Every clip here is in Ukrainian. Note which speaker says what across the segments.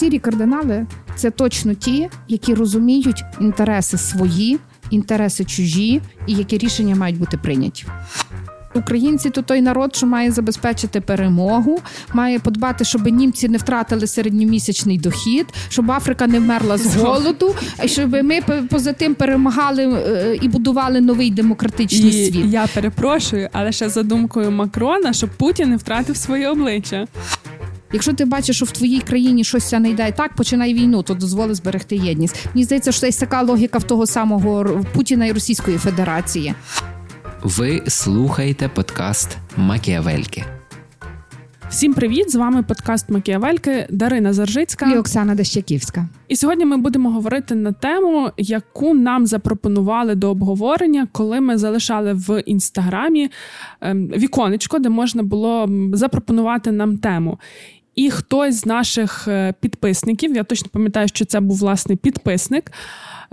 Speaker 1: сірі кардинали це точно ті, які розуміють інтереси свої, інтереси чужі, і які рішення мають бути прийняті. Українці то той народ, що має забезпечити перемогу, має подбати, щоб німці не втратили середньомісячний дохід, щоб Африка не вмерла з голоду, щоб ми поза тим перемагали е, і будували новий демократичний
Speaker 2: і
Speaker 1: світ.
Speaker 2: Я перепрошую, але ще за думкою Макрона, щоб Путін не втратив своє обличчя.
Speaker 1: Якщо ти бачиш, що в твоїй країні щось не йде так, починай війну, то дозволи зберегти єдність. Мені здається, що є така логіка в того самого Путіна і Російської Федерації.
Speaker 3: Ви слухаєте подкаст Макіавельки.
Speaker 2: Всім привіт! З вами подкаст Макіавельки Дарина Заржицька
Speaker 1: і Оксана Дещаківська.
Speaker 2: І сьогодні ми будемо говорити на тему, яку нам запропонували до обговорення, коли ми залишали в інстаграмі ем, віконечко, де можна було запропонувати нам тему. І хтось з наших е, підписників, я точно пам'ятаю, що це був власний підписник.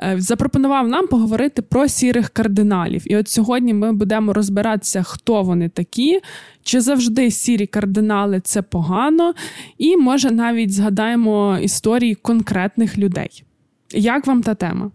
Speaker 2: Е, запропонував нам поговорити про сірих кардиналів. І от сьогодні ми будемо розбиратися, хто вони такі, чи завжди сірі кардинали це погано, і може навіть згадаємо історії конкретних людей. Як вам та тема?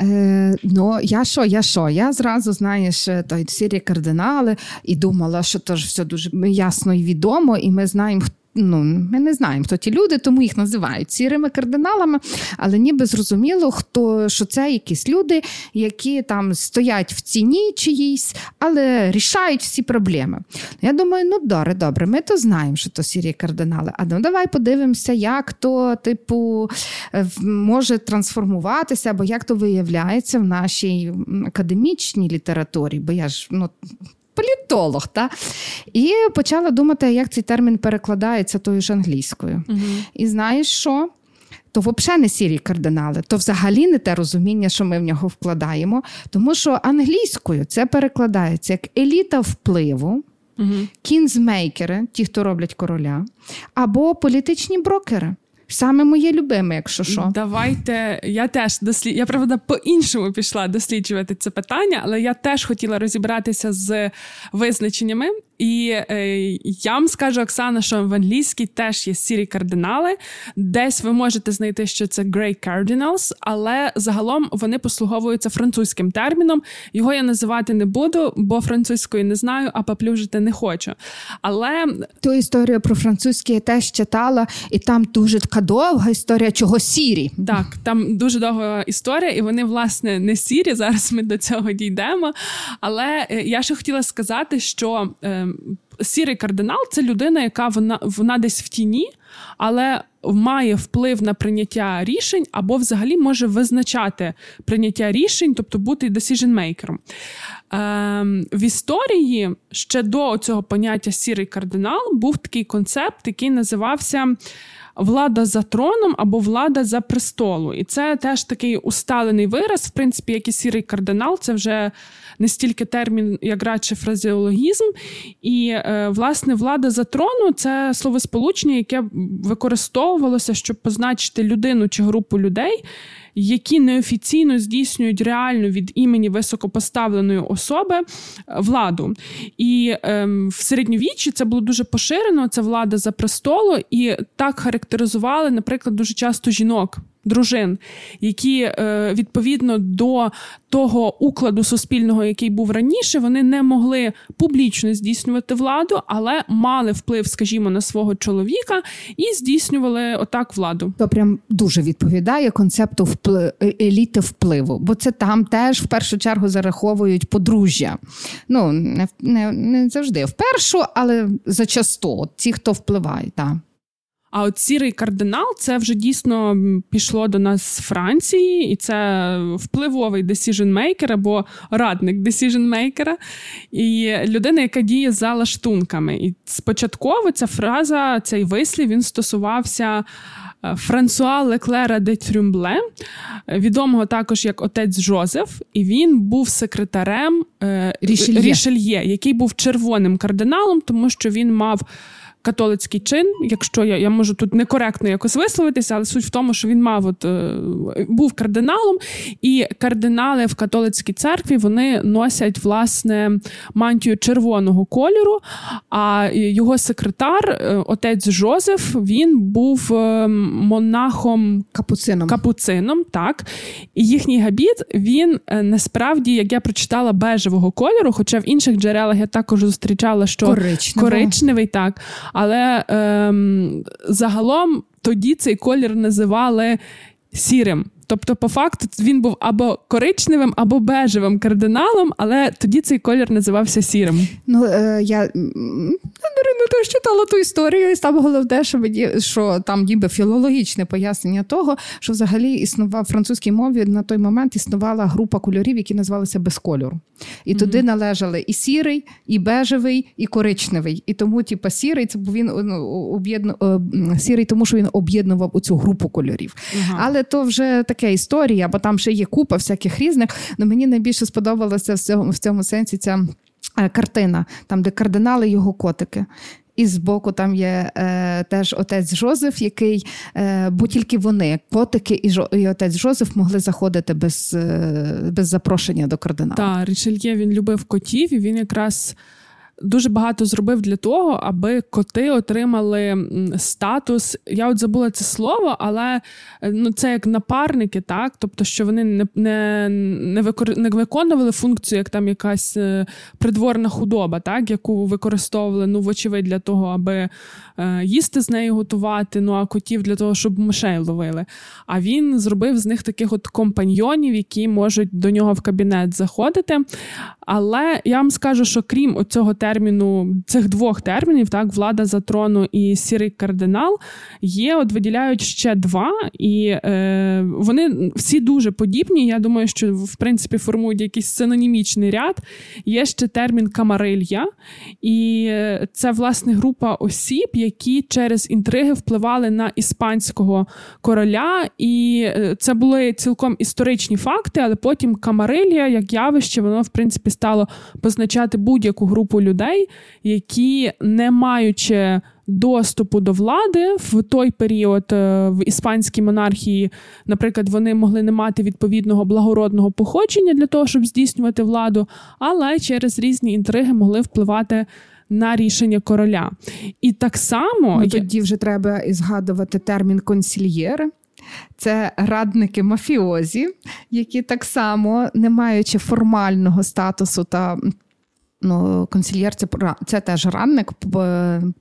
Speaker 1: Е, Ну, я що, я що? Я зразу, знаєш, е, той сірі кардинали і думала, що то ж все дуже ясно і відомо, і ми знаємо, ну, ми не знаємо, хто ті люди, тому їх називають сірими кардиналами, але ніби зрозуміло, хто що це якісь люди, які там стоять в ціні чиїсь, але рішають всі проблеми. Я думаю, ну добре, добре, ми то знаємо, що то сірі кардинали. А ну давай подивимося, як то, типу, може трансформуватися, або як то виявляється в нашій академічній літературі. Бо я ж ну, політолог. Та? І почала думати, як цей термін перекладається тою ж англійською. Угу. І знаєш що? То взагалі не сірі кардинали, то взагалі не те розуміння, що ми в нього вкладаємо. Тому що англійською це перекладається як еліта впливу, угу. кінзмейкери, ті, хто роблять короля, або політичні брокери. Саме моє любиме, якщо що.
Speaker 2: Давайте я теж дослід... Я правда по-іншому пішла досліджувати це питання, але я теж хотіла розібратися з визначеннями. І е, я вам скажу, Оксана, що в англійській теж є сірі кардинали. Десь ви можете знайти, що це Grey Cardinals, але загалом вони послуговуються французьким терміном. Його я називати не буду, бо французької не знаю, а поплюжити не хочу. Але
Speaker 1: ту історію про французьке я теж читала, і там дуже така довга історія, чого сірі.
Speaker 2: Так, там дуже довга історія, і вони, власне, не сірі. Зараз ми до цього дійдемо. Але е, я ще хотіла сказати, що. Е, сірий кардинал це людина, яка вона вона десь в тіні, але має вплив на прийняття рішень або взагалі може визначати прийняття рішень, тобто бути decision-maker. Ем, В історії ще до цього поняття сірий кардинал був такий концепт, який називався. Влада за троном або влада за престолу. І це теж такий усталений вираз, в принципі, як і сірий кардинал, це вже не стільки термін, як радше фразеологізм. І, е, власне, влада за трону це словосполучення, яке використовувалося, щоб позначити людину чи групу людей які неофіційно здійснюють реальну від імені високопоставленої особи е, владу. І ем, в середньовіччі це було дуже поширено. Це влада за престолу, і так характеризували, наприклад, дуже часто жінок дружин, які е, відповідно до того укладу суспільного, який був раніше, вони не могли публічно здійснювати владу, але мали вплив, скажімо, на свого чоловіка і здійснювали отак владу.
Speaker 1: То прям дуже відповідає концепту вплив, е, еліти впливу, бо це там теж в першу чергу зараховують подружжя. Ну не не, не завжди в першу, але зачасту ті, хто впливає. Так.
Speaker 2: А от сірий кардинал це вже дійсно пішло до нас з Франції, і це впливовий decision-maker або радник decision-maker, і людина, яка діє за лаштунками. І спочатково ця фраза, цей вислів він стосувався. Е, Франсуа Леклера де Трюмбле, відомого також як отець Жозеф, і він був секретарем е, Рішельє. Рішельє, який був червоним кардиналом, тому що він мав католицький чин, якщо я я можу тут некоректно якось висловитися, але суть в тому, що він мав от е, був кардиналом, і кардинали в католицькій церкві вони носять власне мантію червоного кольору. А його секретар, е, отець Жозеф, він був е, монахом
Speaker 1: капуцином.
Speaker 2: капуцином, так і їхній габіт він насправді, як я прочитала, бежевого кольору, хоча в інших джерелах я також зустрічала, що
Speaker 1: коричневий,
Speaker 2: коричневий так. Але ем, загалом тоді цей колір називали сірим. Тобто, по факту, він був або коричневим, або бежевим кардиналом, але тоді цей колір називався сірим.
Speaker 1: Ну е, я Дарина теж читала ту історію, і там головне, що мені що там ніби філологічне пояснення того, що взагалі існував в французькій мові на той момент існувала група кольорів, які називалися без кольору. І mm-hmm. туди належали і сірий, і бежевий, і коричневий. І тому, типа, сірий, це був він ну, об'єдну е, сірий, тому що він об'єднував у цю групу кольорів. Uh-huh. Але то вже така історія, бо там ще є купа всяких різних. Но мені найбільше сподобалося в цьому в цьому сенсі ця е, картина, там, де кардинали його котики. І збоку там є е, теж отець Жозеф, який, е, бо тільки вони, котики і Жо, і отець Жозеф, могли заходити без е, без запрошення до кардинала.
Speaker 2: Так, Рішельє він любив котів, і він якраз дуже багато зробив для того, аби коти отримали статус. Я от забула це слово, але е, ну це як напарники, так тобто, що вони не не, не, викор... не виконували функцію, як там якась е, придворна худоба, так яку використовували ну, вочевидь, для того, аби е, їсти з нею готувати. Ну а котів для того, щоб мишей ловили. А він зробив з них таких от компаньйонів, які можуть до нього в кабінет заходити. Але я вам скажу, що крім цього терміну, цих двох термінів, так, влада за трону і сірий кардинал, є, от виділяють ще два, і е, вони всі дуже подібні. Я думаю, що в принципі формують якийсь синонімічний ряд. Є ще термін камарилья, і е, це власне група осіб, які через інтриги впливали на іспанського короля. І е, це були цілком історичні факти, але потім камарилья, як явище, воно в принципі стало позначати будь-яку групу людей, які, не маючи доступу до влади в той період е, в іспанській монархії, наприклад, вони могли не мати відповідного благородного походження для того, щоб здійснювати владу, але через різні інтриги могли впливати. На рішення короля. І так само
Speaker 1: ну, тоді вже треба і згадувати термін консільєри, це радники мафіозі, які так само, не маючи формального статусу та Ну, консільєр це це теж радник,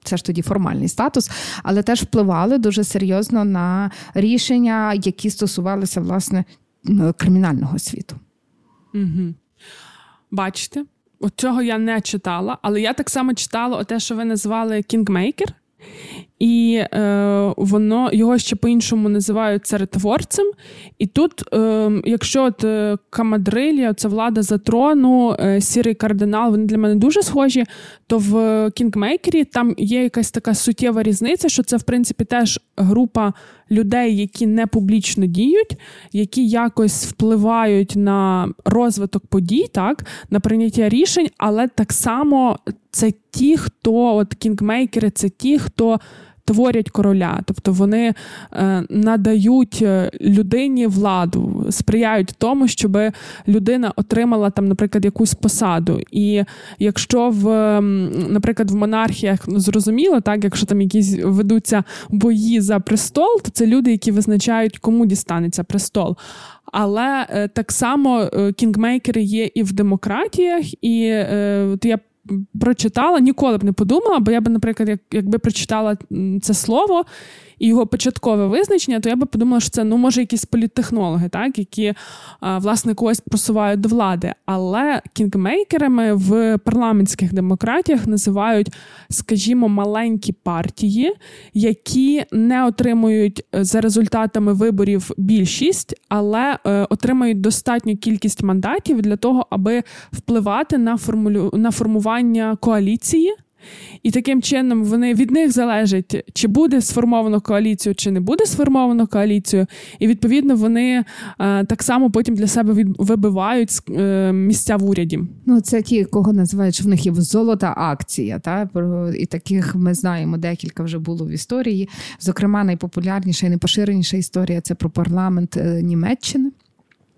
Speaker 1: це ж тоді формальний статус, але теж впливали дуже серйозно на рішення, які стосувалися власне кримінального світу.
Speaker 2: Угу. Бачите, от цього я не читала, але я так само читала те, що ви назвали кінгмейкер. І е, воно його ще по-іншому називають царетворцем. І тут, е, якщо от е, Камадрилія, це влада за трону, е, сірий кардинал, вони для мене дуже схожі, то в Кінгмейкері там є якась така суттєва різниця, що це, в принципі, теж група людей, які не публічно діють, які якось впливають на розвиток подій, так, на прийняття рішень, але так само це ті, хто от кінгмейкери, це ті, хто творять короля, тобто вони е, надають е, людині владу, сприяють тому, щоб людина отримала там, наприклад, якусь посаду. І якщо в, наприклад, в монархіях ну, зрозуміло, так якщо там якісь ведуться бої за престол, то це люди, які визначають, кому дістанеться престол. Але е, так само кінгмейкери є і в демократіях, і е, я прочитала, ніколи б не подумала, бо я б, наприклад, як, якби прочитала це слово і його початкове визначення, то я би подумала, що це ну може якісь політтехнологи, так які власне когось просувають до влади. Але кінгмейкерами в парламентських демократіях називають, скажімо, маленькі партії, які не отримують е, за результатами виборів більшість, але е, отримають достатню кількість мандатів для того, аби впливати на формулю на формування коаліції і таким чином вони від них залежить, чи буде сформовано коаліцію, чи не буде сформовано коаліцію. І відповідно вони е, так само потім для себе від, вибивають е, місця в уряді.
Speaker 1: Ну це ті, кого називають що в них є золота акція. Та і таких ми знаємо декілька вже було в історії. Зокрема, найпопулярніша і найпоширеніша історія це про парламент е, Німеччини.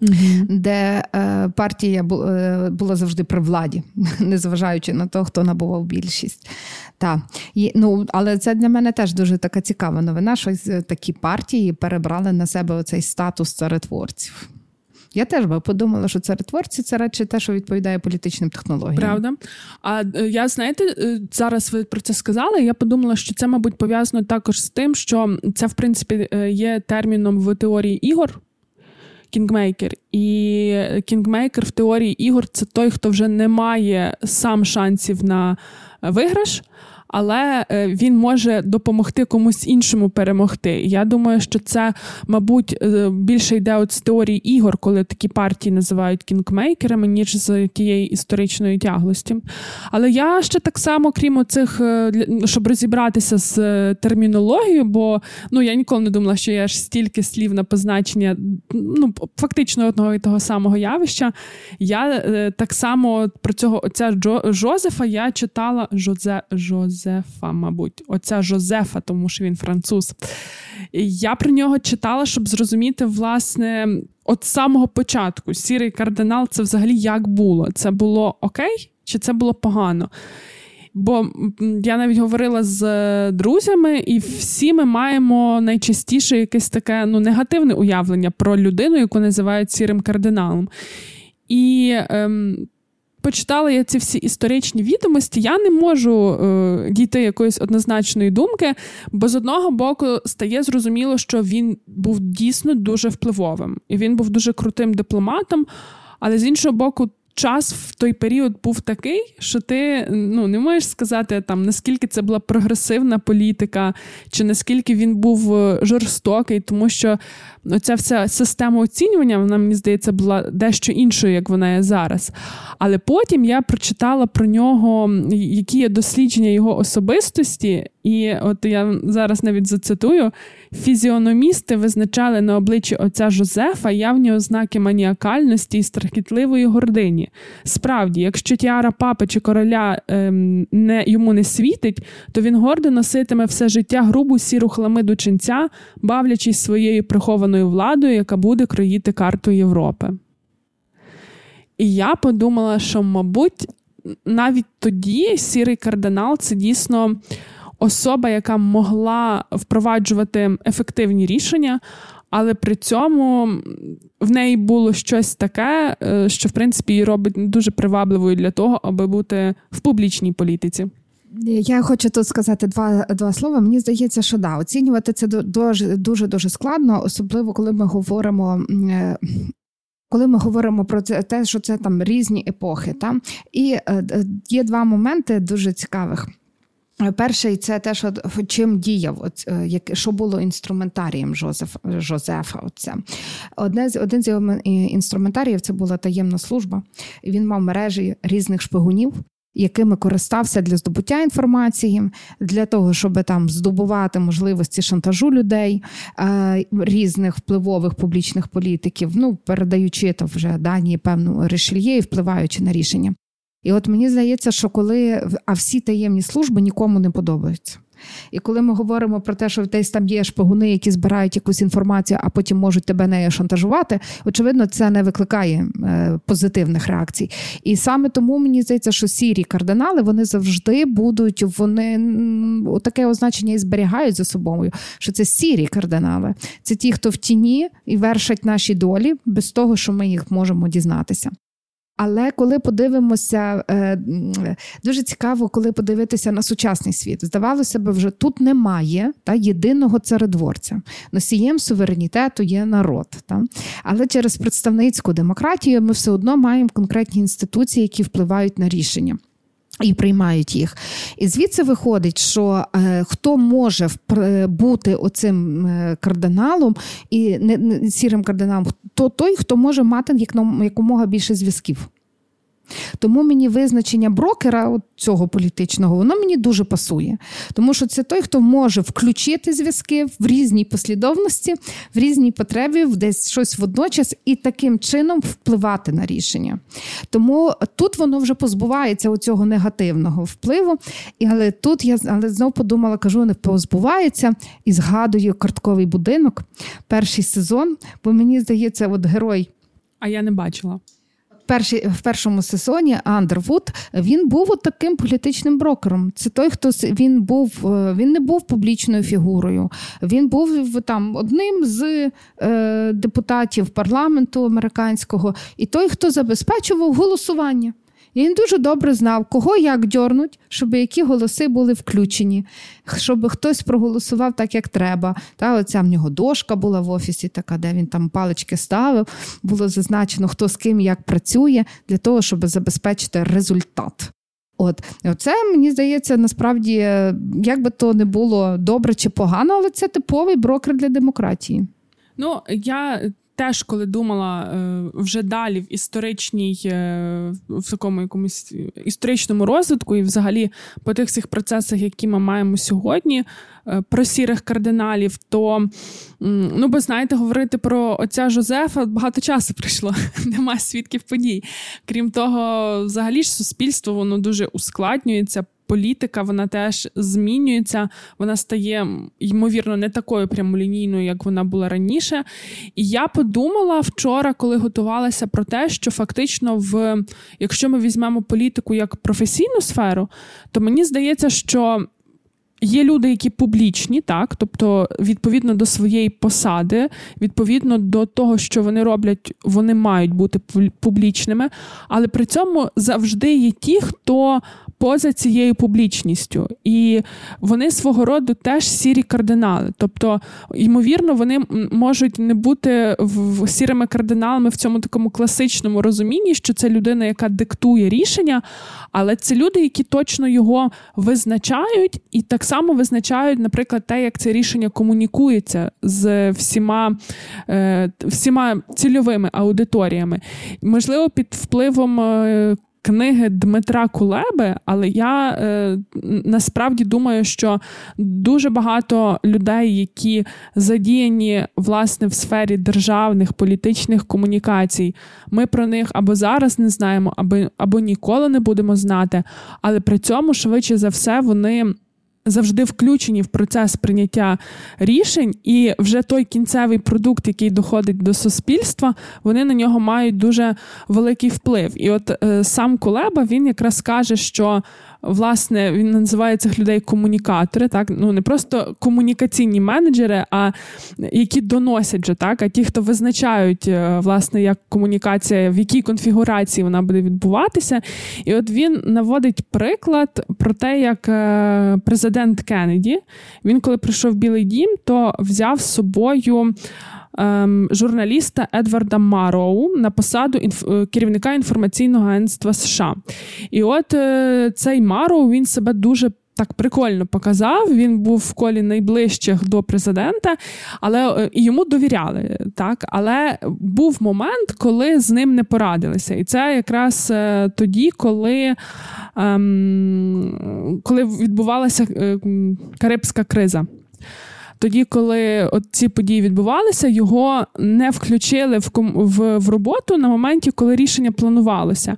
Speaker 1: Mm Де е, партія е, була завжди при владі, незважаючи на те, хто набував більшість. Та. І, ну, Але це для мене теж дуже така цікава новина, що такі партії перебрали на себе оцей статус царетворців. Я теж би подумала, що царетворці це радше те, що відповідає політичним технологіям.
Speaker 2: Правда. А е, я знаєте, е, зараз ви про це сказали. Я подумала, що це, мабуть, пов'язано також з тим, що це, в принципі, е, є терміном в теорії ігор. Kingmaker. І kingmaker в теорії ігор це той, хто вже не має сам шансів на виграш, але е, він може допомогти комусь іншому перемогти. Я думаю, що це, мабуть, е, більше йде от з теорії ігор, коли такі партії називають кінкмейкерами, ніж з тієї історичної тяглості. Але я ще так само, крім цих, е, щоб розібратися з термінологією, бо ну я ніколи не думала, що є аж стільки слів на позначення ну, фактично одного і того самого явища. Я так само про цього отця Джо, Жозефа я читала Жозе Жозе. Жозефа, мабуть, оця Жозефа, тому що він француз. Я про нього читала, щоб зрозуміти, власне, от самого початку сірий кардинал це взагалі як було? Це було окей, чи це було погано? Бо я навіть говорила з друзями, і всі ми маємо найчастіше якесь таке ну, негативне уявлення про людину, яку називають сірим кардиналом. І ем, почитала я ці всі історичні відомості, я не можу е, дійти якоїсь однозначної думки, бо з одного боку стає зрозуміло, що він був дійсно дуже впливовим, і він був дуже крутим дипломатом. Але з іншого боку, час в той період був такий, що ти ну не можеш сказати там наскільки це була прогресивна політика, чи наскільки він був е, жорстокий, тому що оця вся система оцінювання, вона мені здається, була дещо іншою, як вона є зараз. Але потім я прочитала про нього, які є дослідження його особистості, і от я зараз навіть зацитую: фізіономісти визначали на обличчі отця Жозефа явні ознаки маніакальності і страхітливої гордині. Справді, якщо тіара папи чи короля ем, не, йому не світить, то він гордо носитиме все життя грубу сіру хламиду ченця, бавлячись своєю прихованою владою, яка буде кроїти карту Європи. І я подумала, що, мабуть, навіть тоді сірий кардинал це дійсно особа, яка могла впроваджувати ефективні рішення, але при цьому в неї було щось таке, е, що в принципі її робить дуже привабливою для того, аби бути в публічній політиці.
Speaker 1: Я хочу тут сказати два два слова. Мені здається, що да, оцінювати це дуже дуже дуже складно, особливо коли ми говоримо. Е, коли ми говоримо про це, те, що це там різні епохи, та і е, є два моменти дуже цікавих. Перший це те, що чим діяв, е, як що було інструментарієм Жозеф, Жозефа. Оце. Одне з один з його інструментаріїв це була таємна служба. Він мав мережі різних шпигунів, якими користався для здобуття інформації, для того, щоб там здобувати можливості шантажу людей, е, різних впливових публічних політиків, ну передаючи то вже дані певну решельє і впливаючи на рішення. І от мені здається, що коли а всі таємні служби нікому не подобаються. І коли ми говоримо про те, що десь там є шпигуни, які збирають якусь інформацію, а потім можуть тебе нею шантажувати, очевидно, це не викликає е, позитивних реакцій. І саме тому мені здається, що сірі кардинали вони завжди будуть, вони таке означення і зберігають за собою, що це сірі кардинали. Це ті, хто в тіні і вершать наші долі без того, що ми їх можемо дізнатися. Але коли подивимося, е, дуже цікаво, коли подивитися на сучасний світ, здавалося б, вже тут немає та єдиного царедворця. Носієм суверенітету є народ. Та? Але через представницьку демократію ми все одно маємо конкретні інституції, які впливають на рішення. І приймають їх. І звідси виходить, що е, хто може бути оцим е, кардиналом і не, не сірим кардиналом, то той, хто може мати якомога більше зв'язків. Тому мені визначення брокера от цього політичного, воно мені дуже пасує. Тому що це той, хто може включити зв'язки в різній послідовності, в різній потребі, в десь щось водночас і таким чином впливати на рішення. Тому тут воно вже позбувається цього негативного впливу. І, Але тут я але знов подумала, кажу, не позбувається і згадую картковий будинок, перший сезон, бо мені здається, от герой.
Speaker 2: А я не бачила
Speaker 1: першій, в першому сезоні Андервуд він був от таким політичним брокером. Це той, хто він був, е, він не був публічною фігурою. Він був там одним з е, депутатів парламенту американського, і той, хто забезпечував голосування. Він дуже добре знав, кого як дьорнуть, щоб які голоси були включені, щоб хтось проголосував так, як треба. Та Оця в нього дошка була в офісі, така, де він там палички ставив, було зазначено, хто з ким як працює, для того, щоб забезпечити результат. От це мені здається, насправді, як би то не було добре чи погано, але це типовий брокер для демократії.
Speaker 2: Ну я теж, коли думала е, вже далі в історичній, е, в такому якомусь історичному розвитку, і взагалі по тих всіх процесах, які ми маємо сьогодні, е, про сірих кардиналів, то ну, бо знаєте, говорити про отця Жозефа багато часу пройшло, немає свідків подій. Крім того, взагалі ж суспільство воно дуже ускладнюється політика вона теж змінюється, вона стає, ймовірно, не такою прямолінійною, як вона була раніше. І я подумала вчора, коли готувалася про те, що фактично, в якщо ми візьмемо політику як професійну сферу, то мені здається, що. Є люди, які публічні, так, тобто, відповідно до своєї посади, відповідно до того, що вони роблять, вони мають бути публічними, але при цьому завжди є ті, хто поза цією публічністю, і вони свого роду теж сірі кардинали. Тобто, ймовірно, вони можуть не бути в сірими кардиналами в цьому такому класичному розумінні, що це людина, яка диктує рішення, але це люди, які точно його визначають, і так само визначають, наприклад, те, як це рішення комунікується з всіма, е, всіма цільовими аудиторіями. Можливо, під впливом е, книги Дмитра Кулеби, але я е, насправді думаю, що дуже багато людей, які задіяні власне в сфері державних політичних комунікацій, ми про них або зараз не знаємо, або, або ніколи не будемо знати, але при цьому швидше за все вони завжди включені в процес прийняття рішень, і вже той кінцевий продукт, який доходить до суспільства, вони на нього мають дуже великий вплив. І от е, сам Кулеба він якраз каже, що власне він називає цих людей комунікатори, так ну не просто комунікаційні менеджери, а які доносять же так, а ті, хто визначають, е, власне, як комунікація, в якій конфігурації вона буде відбуватися. І от він наводить приклад про те, як е, президент Кеннеді, він коли прийшов в Білий Дім, то взяв з собою журналіста Едварда Мароу на посаду інф... Е, керівника інформаційного агентства США. І от е, цей Мароу він себе дуже. Так прикольно показав. Він був в колі найближчих до президента, але е, і йому довіряли. Так, але був момент, коли з ним не порадилися, і це якраз тоді, коли ем, коли відбувалася Карибська криза. Тоді, коли от ці події відбувалися, його не включили в в, в роботу на моменті, коли рішення планувалося.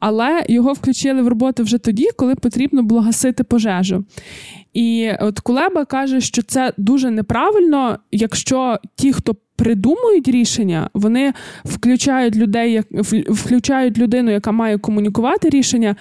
Speaker 2: Але його включили в роботу вже тоді, коли потрібно було гасити пожежу. І от Кулеба каже, що це дуже неправильно, якщо ті, хто придумують рішення, вони включають людей, як включають людину, яка має комунікувати рішення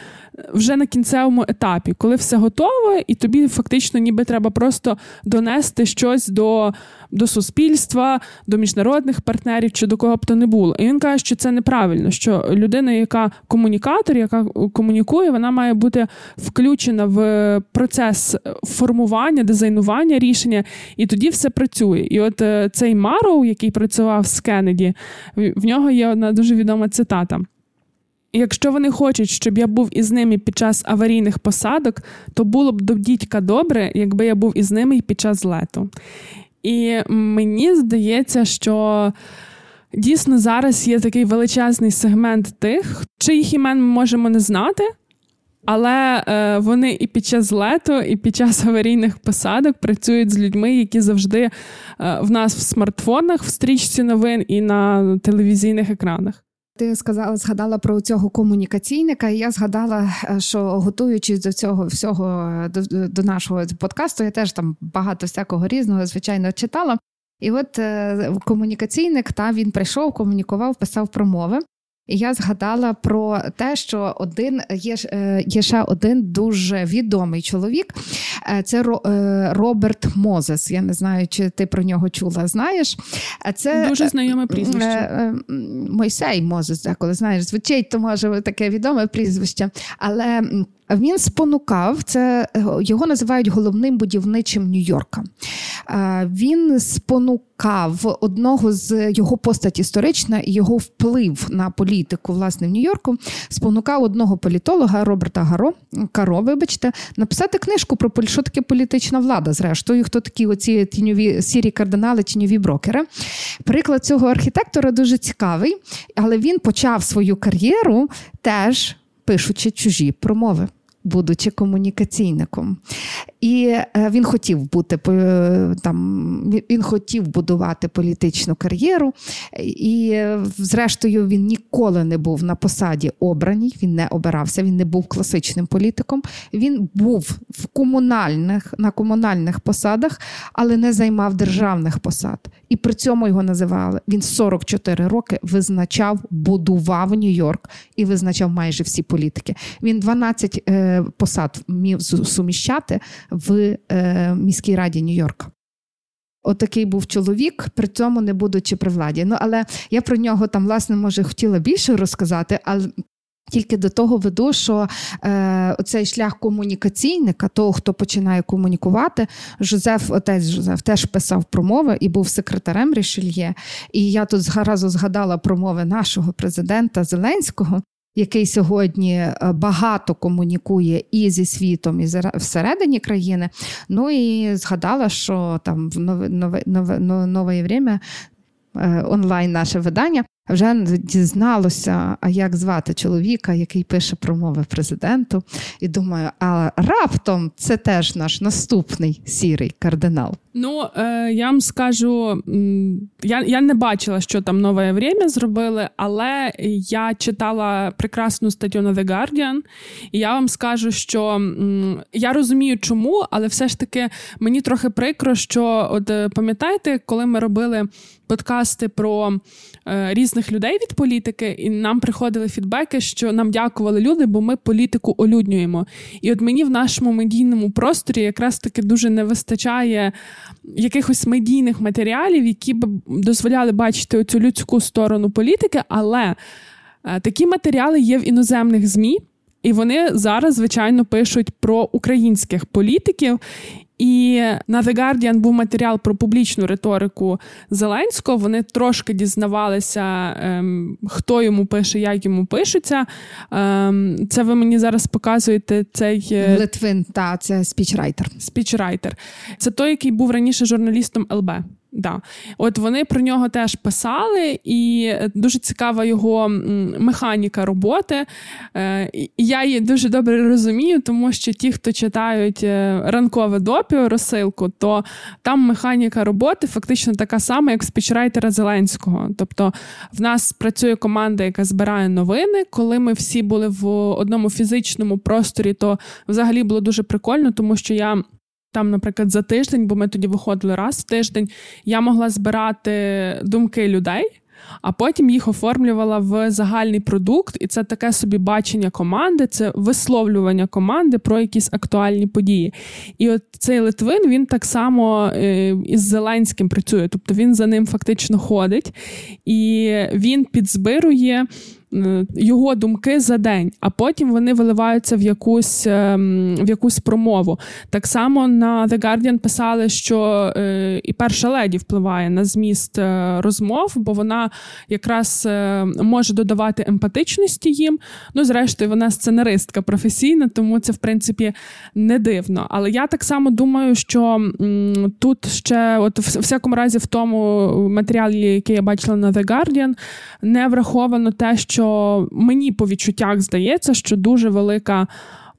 Speaker 2: вже на кінцевому етапі, коли все готове, і тобі фактично ніби треба просто донести щось до до суспільства, до міжнародних партнерів чи до кого б то не було. І він каже, що це неправильно. Що людина, яка комунікатор, яка комунікує, вона має бути включена в процес формування, дизайнування рішення, і тоді все працює. І от е, цей Мароу, який працював з Кеннеді, в нього є одна дуже відома цитата. Якщо вони хочуть, щоб я був із ними під час аварійних посадок, то було б до дідька добре, якби я був із ними під час лету. І мені здається, що дійсно зараз є такий величезний сегмент тих, чиїх імен ми можемо не знати. Але е, вони і під час лету, і під час аварійних посадок працюють з людьми, які завжди е, в нас в смартфонах, в стрічці новин і на телевізійних екранах.
Speaker 1: Ти сказала, згадала про цього комунікаційника, і я згадала, е, що готуючись до цього всього до, до нашого подкасту, я теж там багато всякого різного, звичайно, читала. І от е, комунікаційник та він прийшов, комунікував, писав промови. Я згадала про те, що один є е, є ще один дуже відомий чоловік. Е, це е, Роберт Мозес. Я не знаю, чи ти про нього чула. Знаєш,
Speaker 2: це дуже знайоме прізвище.
Speaker 1: Мойсей Мозес, деколи знаєш, звучить, то може таке відоме прізвище, але. Він спонукав це, його називають головним будівничим Нью-Йорка. Він спонукав одного з його постать історична і його вплив на політику власне в Нью-Йорку. Спонукав одного політолога Роберта Каро Каро, вибачте, написати книжку про що таке політична влада. Зрештою, хто такі оці тіньові сірі кардинали, тіньові брокери. Приклад цього архітектора дуже цікавий, але він почав свою кар'єру теж пишучи чужі промови будучи комунікаційником. І е, він хотів бути е, там, він хотів будувати політичну кар'єру, і, зрештою, він ніколи не був на посаді обраній, він не обирався, він не був класичним політиком. Він був в комунальних на комунальних посадах, але не займав державних посад. І при цьому його називали. Він 44 роки визначав, будував Нью-Йорк і визначав майже всі політики. Він 12 е, посад міг суміщати в е, міській раді Нью-Йорка. Отакий був чоловік, при цьому не будучи при владі. Ну але я про нього там, власне, може хотіла більше розказати, але. Тільки до того веду, що е, оцей шлях комунікаційника, того, хто починає комунікувати, Жозеф, отець Жозеф, теж писав промови і був секретарем Рішельє. І я тут зразу згадала промови нашого президента Зеленського, який сьогодні е, багато комунікує і зі світом, і всередині країни. Ну і згадала, що там в нове нове нове нове время е, онлайн наше видання вже дізналося, а як звати чоловіка, який пише промови президенту, і думаю, а раптом це теж наш наступний сірий кардинал.
Speaker 2: Ну е, я вам скажу, я я не бачила, що там нове время зробили, але я читала прекрасну статтю на The Guardian, і я вам скажу, що я розумію, чому, але все ж таки мені трохи прикро, що от е, пам'ятаєте, коли ми робили подкасти про різних людей від політики, і нам приходили фідбеки, що нам дякували люди, бо ми політику олюднюємо. І от мені в нашому медійному просторі якраз таки дуже не вистачає якихось медійних матеріалів, які б дозволяли бачити оцю людську сторону політики, але е, такі матеріали є в іноземних ЗМІ. І вони зараз, звичайно, пишуть про українських політиків. І на The Guardian був матеріал про публічну риторику Зеленського. Вони трошки дізнавалися, ем, хто йому пише, як йому пишуться. Ем, це ви мені зараз показуєте цей
Speaker 1: е, Литвин, та це спічрайтер.
Speaker 2: Спічрайтер. Це той, який був раніше журналістом ЛБ. Да. От вони про нього теж писали, і дуже цікава його механіка роботи. Е, я її дуже добре розумію, тому що ті, хто читають е, ранкове допіо розсилку, то там механіка роботи фактично така сама, як спічрайтера Зеленського. Тобто в нас працює команда, яка збирає новини. Коли ми всі були в одному фізичному просторі, то взагалі було дуже прикольно, тому що я. Там, наприклад, за тиждень, бо ми тоді виходили раз в тиждень, я могла збирати думки людей, а потім їх оформлювала в загальний продукт, і це таке собі бачення команди, це висловлювання команди про якісь актуальні події. І от цей Литвин він так само е, із Зеленським працює, тобто він за ним фактично ходить, і він підзбирує його думки за день, а потім вони виливаються в якусь ем, в якусь промову. Так само на The Guardian писали, що е, і перша леді впливає на зміст розмов, бо вона якраз може додавати емпатичності їм. Ну, зрештою, вона сценаристка професійна, тому це в принципі не дивно. Але я так само думаю, що тут ще, от в всякому разі, в тому матеріалі, який я бачила на The Guardian, не враховано те, що мені по відчуттях здається, що дуже велика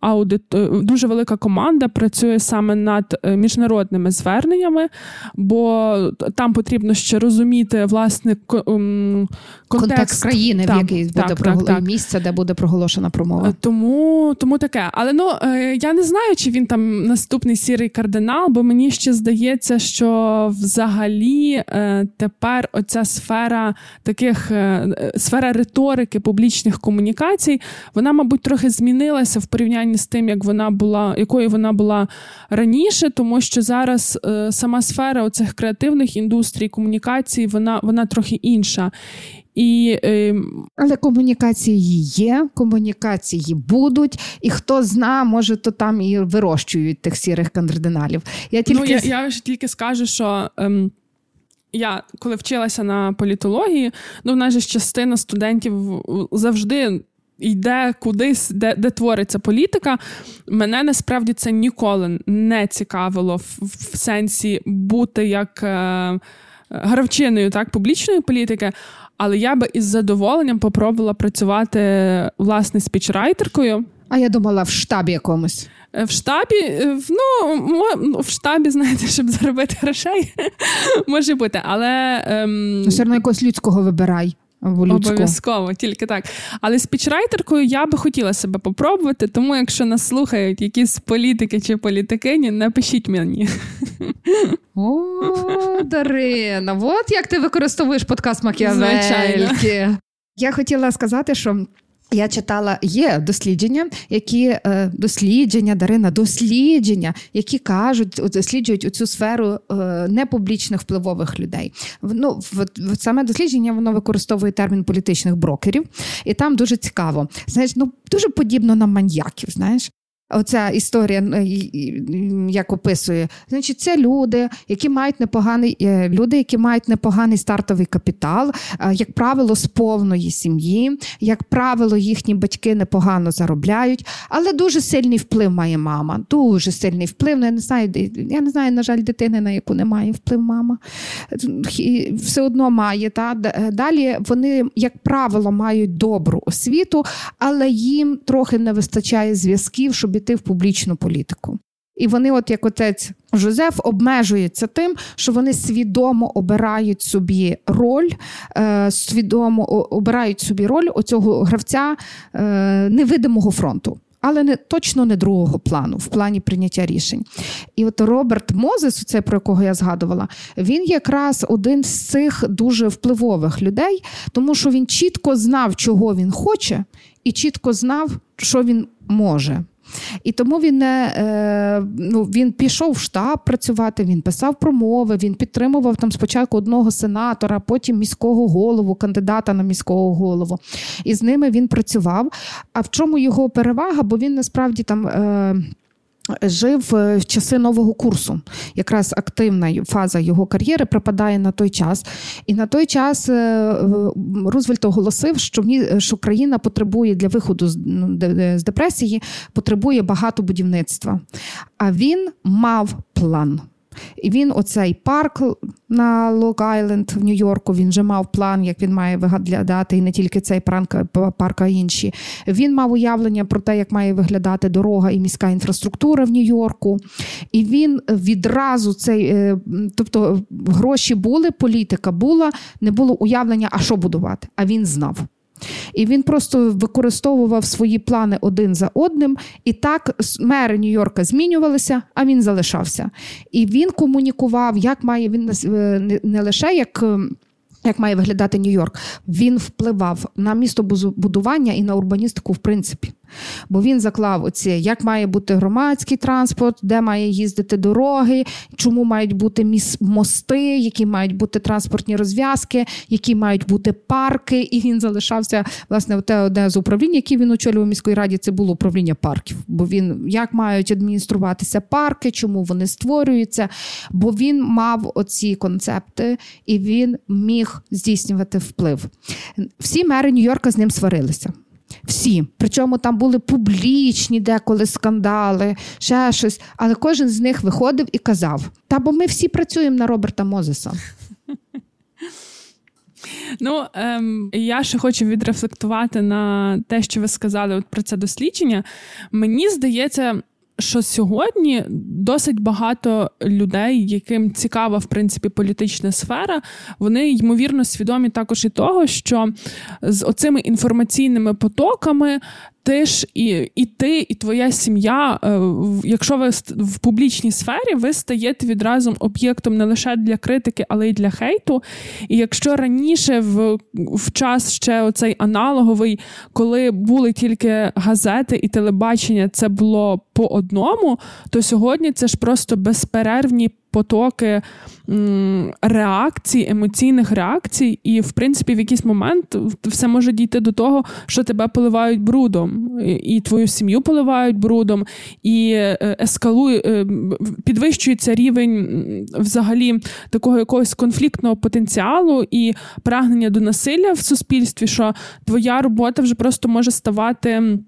Speaker 2: аудит е, дуже велика команда працює саме над е, міжнародними зверненнями, бо там потрібно ще розуміти власне
Speaker 1: контекст, контекст країни, так, в якій буде так, прогол... так, місце, де буде проголошена промова. Е,
Speaker 2: тому тому таке. Але ну я не знаю, чи він там наступний сірий кардинал, бо мені ще здається, що взагалі тепер оця сфера таких сфера риторики публічних комунікацій, вона, мабуть, трохи змінилася в порівнянні порівнянні з тим, як вона була, якою вона була раніше, тому що зараз е, сама сфера оцих креативних індустрій, комунікацій, вона вона трохи інша. І, е...
Speaker 1: Але комунікації є, комунікації будуть, і хто зна, може, то там і вирощують тих сірих кардиналів.
Speaker 2: Я тільки ну, я, я ж тільки скажу, що. Ем... Я коли вчилася на політології, ну в нас же частина студентів завжди йде кудись, де де твориться політика. Мене насправді це ніколи не цікавило в, в сенсі бути як е, гравчиною так, публічної політики. Але я би із задоволенням попробувала працювати власне спічрайтеркою.
Speaker 1: А я думала, в штабі якомусь.
Speaker 2: Е, в штабі, е, ну в штабі, знаєте, щоб заробити грошей, може бути, але ем...
Speaker 1: все одно якогось людського вибирай.
Speaker 2: Обов'язково, тільки так. Але спічрайтеркою я би хотіла себе попробувати, тому якщо нас слухають якісь політики чи політикині, напишіть мені.
Speaker 1: О, Дарина, от як ти використовуєш подкаст Макіавельки. Я хотіла сказати, що я читала, є дослідження, які е, дослідження, Дарина, дослідження, які кажуть, досліджують цю сферу е, непублічних впливових людей. Ну, в, саме дослідження воно використовує термін політичних брокерів, і там дуже цікаво. Знаєш, ну дуже подібно на маньяків. Знаєш, Оця історія, як описує, значить, це люди, які мають непоганий е, люди, які мають непоганий стартовий капітал, е, як правило, з повної сім'ї, як правило, їхні батьки непогано заробляють, але дуже сильний вплив має мама. Дуже сильний вплив. Ну, я не знаю, я не знаю, на жаль, дитини, на яку не має вплив мама. Все одно має. Та? Е, далі вони, як правило, мають добру освіту, але їм трохи не вистачає зв'язків, щоб іти в публічну політику. І вони, от як отець Жозеф, обмежуються тим, що вони свідомо обирають собі роль, е, свідомо обирають собі роль оцього гравця е, невидимого фронту. Але не точно не другого плану в плані прийняття рішень. І от Роберт Мозес, це про якого я згадувала, він якраз один з цих дуже впливових людей, тому що він чітко знав, чого він хоче, і чітко знав, що він може. І тому він не е, ну, він пішов в штаб працювати, він писав промови, він підтримував там спочатку одного сенатора, потім міського голову, кандидата на міського голову. І з ними він працював. А в чому його перевага? Бо він насправді там. Жив е, в часи нового курсу. Якраз активна фаза його кар'єри припадає на той час. І на той час е, Рузвельт оголосив, що що країна потребує для виходу ну, з депресії, потребує багато будівництва. А він мав план. І він, оцей парк на Лонг-Айленд в Нью-Йорку, він вже мав план, як він має виглядати, і не тільки цей парк, а інші. Він мав уявлення про те, як має виглядати дорога і міська інфраструктура в Нью-Йорку. І він відразу цей, е, тобто гроші були, політика була, не було уявлення, а що будувати. А він знав. І він просто використовував свої плани один за одним. І так мери Нью-Йорка змінювалися, а він залишався. І він комунікував, як має він е, не лише як. Ем, як має виглядати Нью-Йорк, він впливав на містобудування і на урбаністику, в принципі. Бо він заклав оці, як має бути громадський транспорт, де має їздити дороги, чому мають бути міс- мости, які мають бути транспортні розв'язки, які мають бути парки. І він залишався власне те одне з управлінь, які він очолював міської раді. Це було управління парків. Бо він як мають адмініструватися парки, чому вони створюються? Бо він мав оці концепти і він міг здійснювати вплив. Всі мери Нью-Йорка з ним сварилися. Всі. Причому там були публічні деколи скандали, ще щось. Але кожен з них виходив і казав: Та бо ми всі працюємо на Роберта Мозеса.
Speaker 2: Ну ем, я ще хочу відрефлектувати на те, що ви сказали от про це дослідження. Мені здається. Що сьогодні досить багато людей, яким цікава в принципі політична сфера, вони ймовірно свідомі також і того, що з оцими інформаційними потоками ти ж і і ти, і твоя сім'я, е, якщо ви в публічній сфері, ви стаєте відразу об'єктом не лише для критики, але й для хейту. І якщо раніше в в час ще оцей аналоговий, коли були тільки газети і телебачення, це було по одному, то сьогодні це ж просто безперервні потоки реакцій, емоційних реакцій, і, в принципі, в якийсь момент все може дійти до того, що тебе поливають брудом, і твою сім'ю поливають брудом, і е, ескалує, е, підвищується рівень взагалі такого якогось конфліктного потенціалу і прагнення до насилля в суспільстві, що твоя робота вже просто може ставати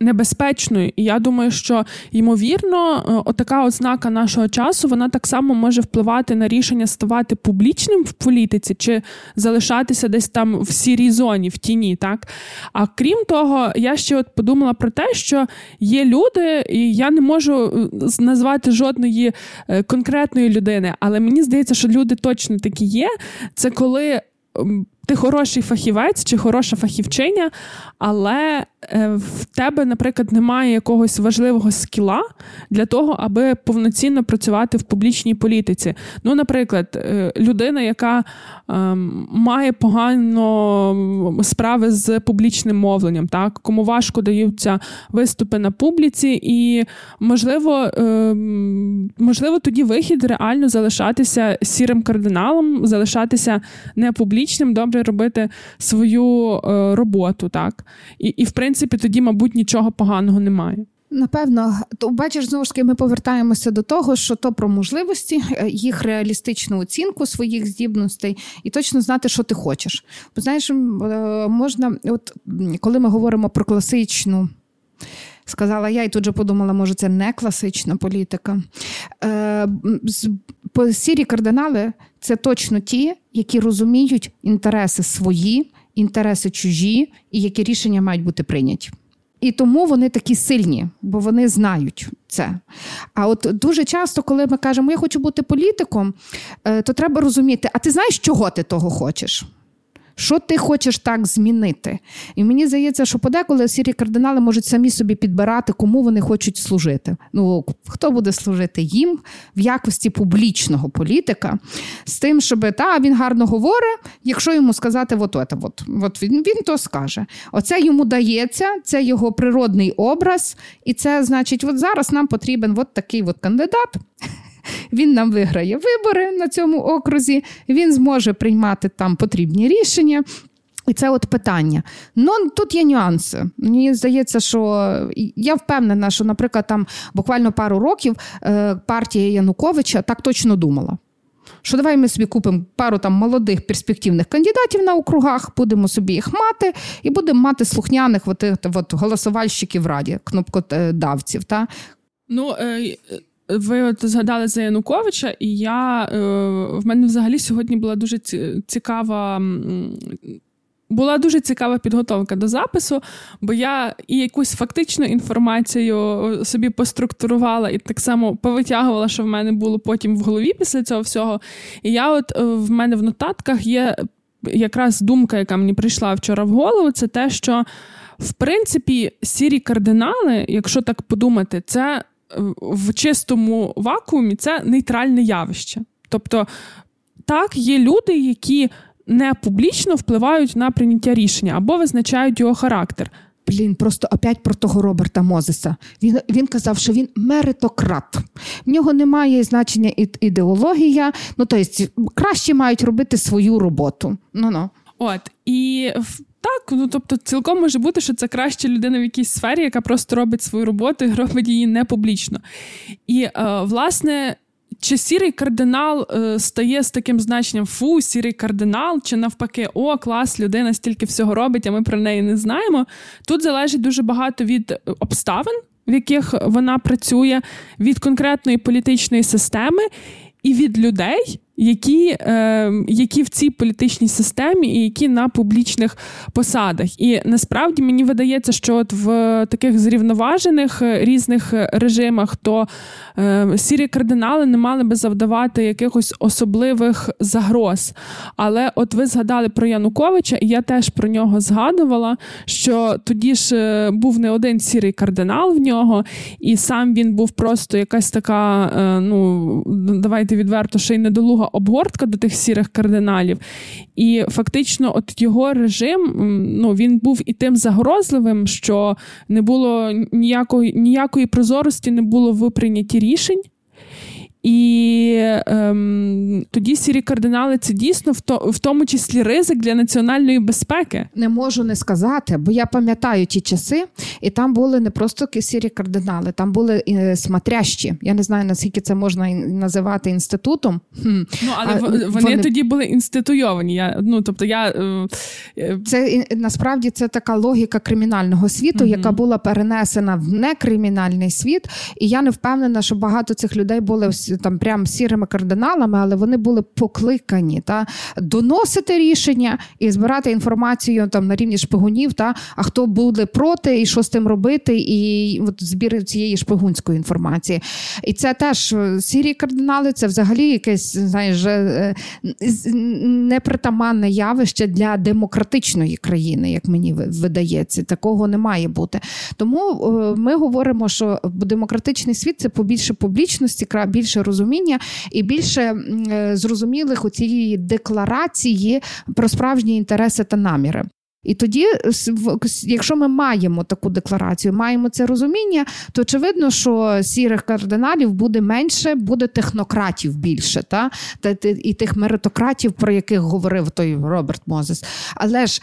Speaker 2: небезпечною. І я думаю, що ймовірно, е, отака ознака нашого часу вона так само може впливати на рішення ставати публічним в політиці чи залишатися десь там в сірій зоні, в тіні. Так а крім того, я ще от подумала про те, що є люди, і я не можу е, назвати жодної е, конкретної людини, але мені здається, що люди точно такі є. Це коли ти хороший фахівець чи хороша фахівчиня, але в тебе, наприклад, немає якогось важливого скіла для того, аби повноцінно працювати в публічній політиці. Ну, наприклад, е, людина, яка ем, має погано справи з публічним мовленням, так кому важко даються виступи на публіці, і можливо, ем, можливо, тоді вихід реально залишатися сірим кардиналом, залишатися непублічним, добре робити свою е, роботу, так і, і в принципі тоді, мабуть, нічого поганого немає.
Speaker 1: Напевно, то бачиш, знову ж таки, ми повертаємося до того, що то про можливості, е, їх реалістичну оцінку своїх здібностей і точно знати, що ти хочеш. Бо знаєш, е, можна, от коли ми говоримо про класичну. Сказала я, і тут же подумала, може, це не класична політика. Е, Сірі кардинали це точно ті, які розуміють інтереси свої, інтереси чужі, і які рішення мають бути прийняті. І тому вони такі сильні, бо вони знають це. А от дуже часто, коли ми кажемо, я хочу бути політиком, е, то треба розуміти, а ти знаєш, чого ти того хочеш? Що ти хочеш так змінити? І мені здається, що подеколи сірі кардинали можуть самі собі підбирати, кому вони хочуть служити. Ну, хто буде служити їм в якості публічного політика, з тим, щоб та він гарно говорить, якщо йому сказати, от, от, от, от він, він то скаже. Оце йому дається, це його природний образ, і це значить, от зараз нам потрібен от такий от кандидат. Він нам виграє вибори на цьому окрузі, він зможе приймати там потрібні рішення. І це от питання. Ну тут є нюанси. Мені здається, що я впевнена, що, наприклад, там буквально пару років е, партія Януковича так точно думала. Що давай ми собі купимо пару там молодих перспективних кандидатів на округах, будемо собі їх мати, і будемо мати слухняних от, от, голосувальщиків в раді, кнопкодавців. Та?
Speaker 2: Ну, е, ви от згадали за Януковича, і я е, в мене взагалі сьогодні була дуже цікава. Була дуже цікава підготовка до запису, бо я і якусь фактичну інформацію собі поструктурувала і так само повитягувала, що в мене було потім в голові після цього всього. І я, от е, в мене в нотатках є якраз думка, яка мені прийшла вчора в голову, це те, що в принципі сірі кардинали, якщо так подумати, це в чистому вакуумі це нейтральне явище. Тобто, так, є люди, які не публічно впливають на прийняття рішення або визначають його характер.
Speaker 1: Блін, просто опять про того Роберта Мозеса. Він він казав, що він меритократ. В нього немає значення ідеологія. Ну тобто, краще мають робити свою роботу. Ну ну
Speaker 2: от і так, ну тобто, цілком може бути, що це краща людина в якійсь сфері, яка просто робить свою роботу і робить її не публічно. І е, власне. Чи сірий кардинал е, стає з таким значенням фу, сірий кардинал, чи навпаки, о, клас, людина стільки всього робить, а ми про неї не знаємо. Тут залежить дуже багато від обставин, в яких вона працює, від конкретної політичної системи і від людей, які е, які в цій політичній системі і які на публічних посадах. І насправді мені видається, що от в таких зрівноважених е, різних режимах то е, сірі кардинали не мали би завдавати якихось особливих загроз. Але от ви згадали про Януковича, і я теж про нього згадувала, що тоді ж е, був не один сірий кардинал в нього, і сам він був просто якась така, е, ну давайте відверто, ще й недолуга обгортка до тих сірих кардиналів. І фактично, от його режим ну, він був і тим загрозливим, що не було ніякої ніякої прозорості, не було в прийнятті рішень. І ем, тоді сірі кардинали це дійсно в то, в тому числі ризик для національної безпеки.
Speaker 1: Не можу не сказати, бо я пам'ятаю ті часи, і там були не просто сірі кардинали, там були е, смотрящі. Я не знаю наскільки це можна називати інститутом.
Speaker 2: Ну але а, вони, вони тоді були інституйовані. Я ну тобто я е,
Speaker 1: е... це насправді це така логіка кримінального світу, угу. яка була перенесена в некримінальний світ. І я не впевнена, що багато цих людей були там прям сірими кардиналами, але вони були покликані та доносити рішення і збирати інформацію там на рівні шпигунів, та а хто буде проти, і що з тим робити, і от збір цієї шпигунської інформації. І це теж е, сірі кардинали, це взагалі якесь знаєш, е, непритаманне явище для демократичної країни, як мені видається. Такого не має бути. Тому е, ми говоримо, що демократичний світ це побільше публічності, більше розуміння і більше е, зрозумілих у цієї декларації про справжні інтереси та наміри. І тоді, якщо ми маємо таку декларацію, маємо це розуміння, то очевидно, що сірих кардиналів буде менше, буде технократів більше, та? і тих меритократів, про яких говорив той Роберт Мозес. Але ж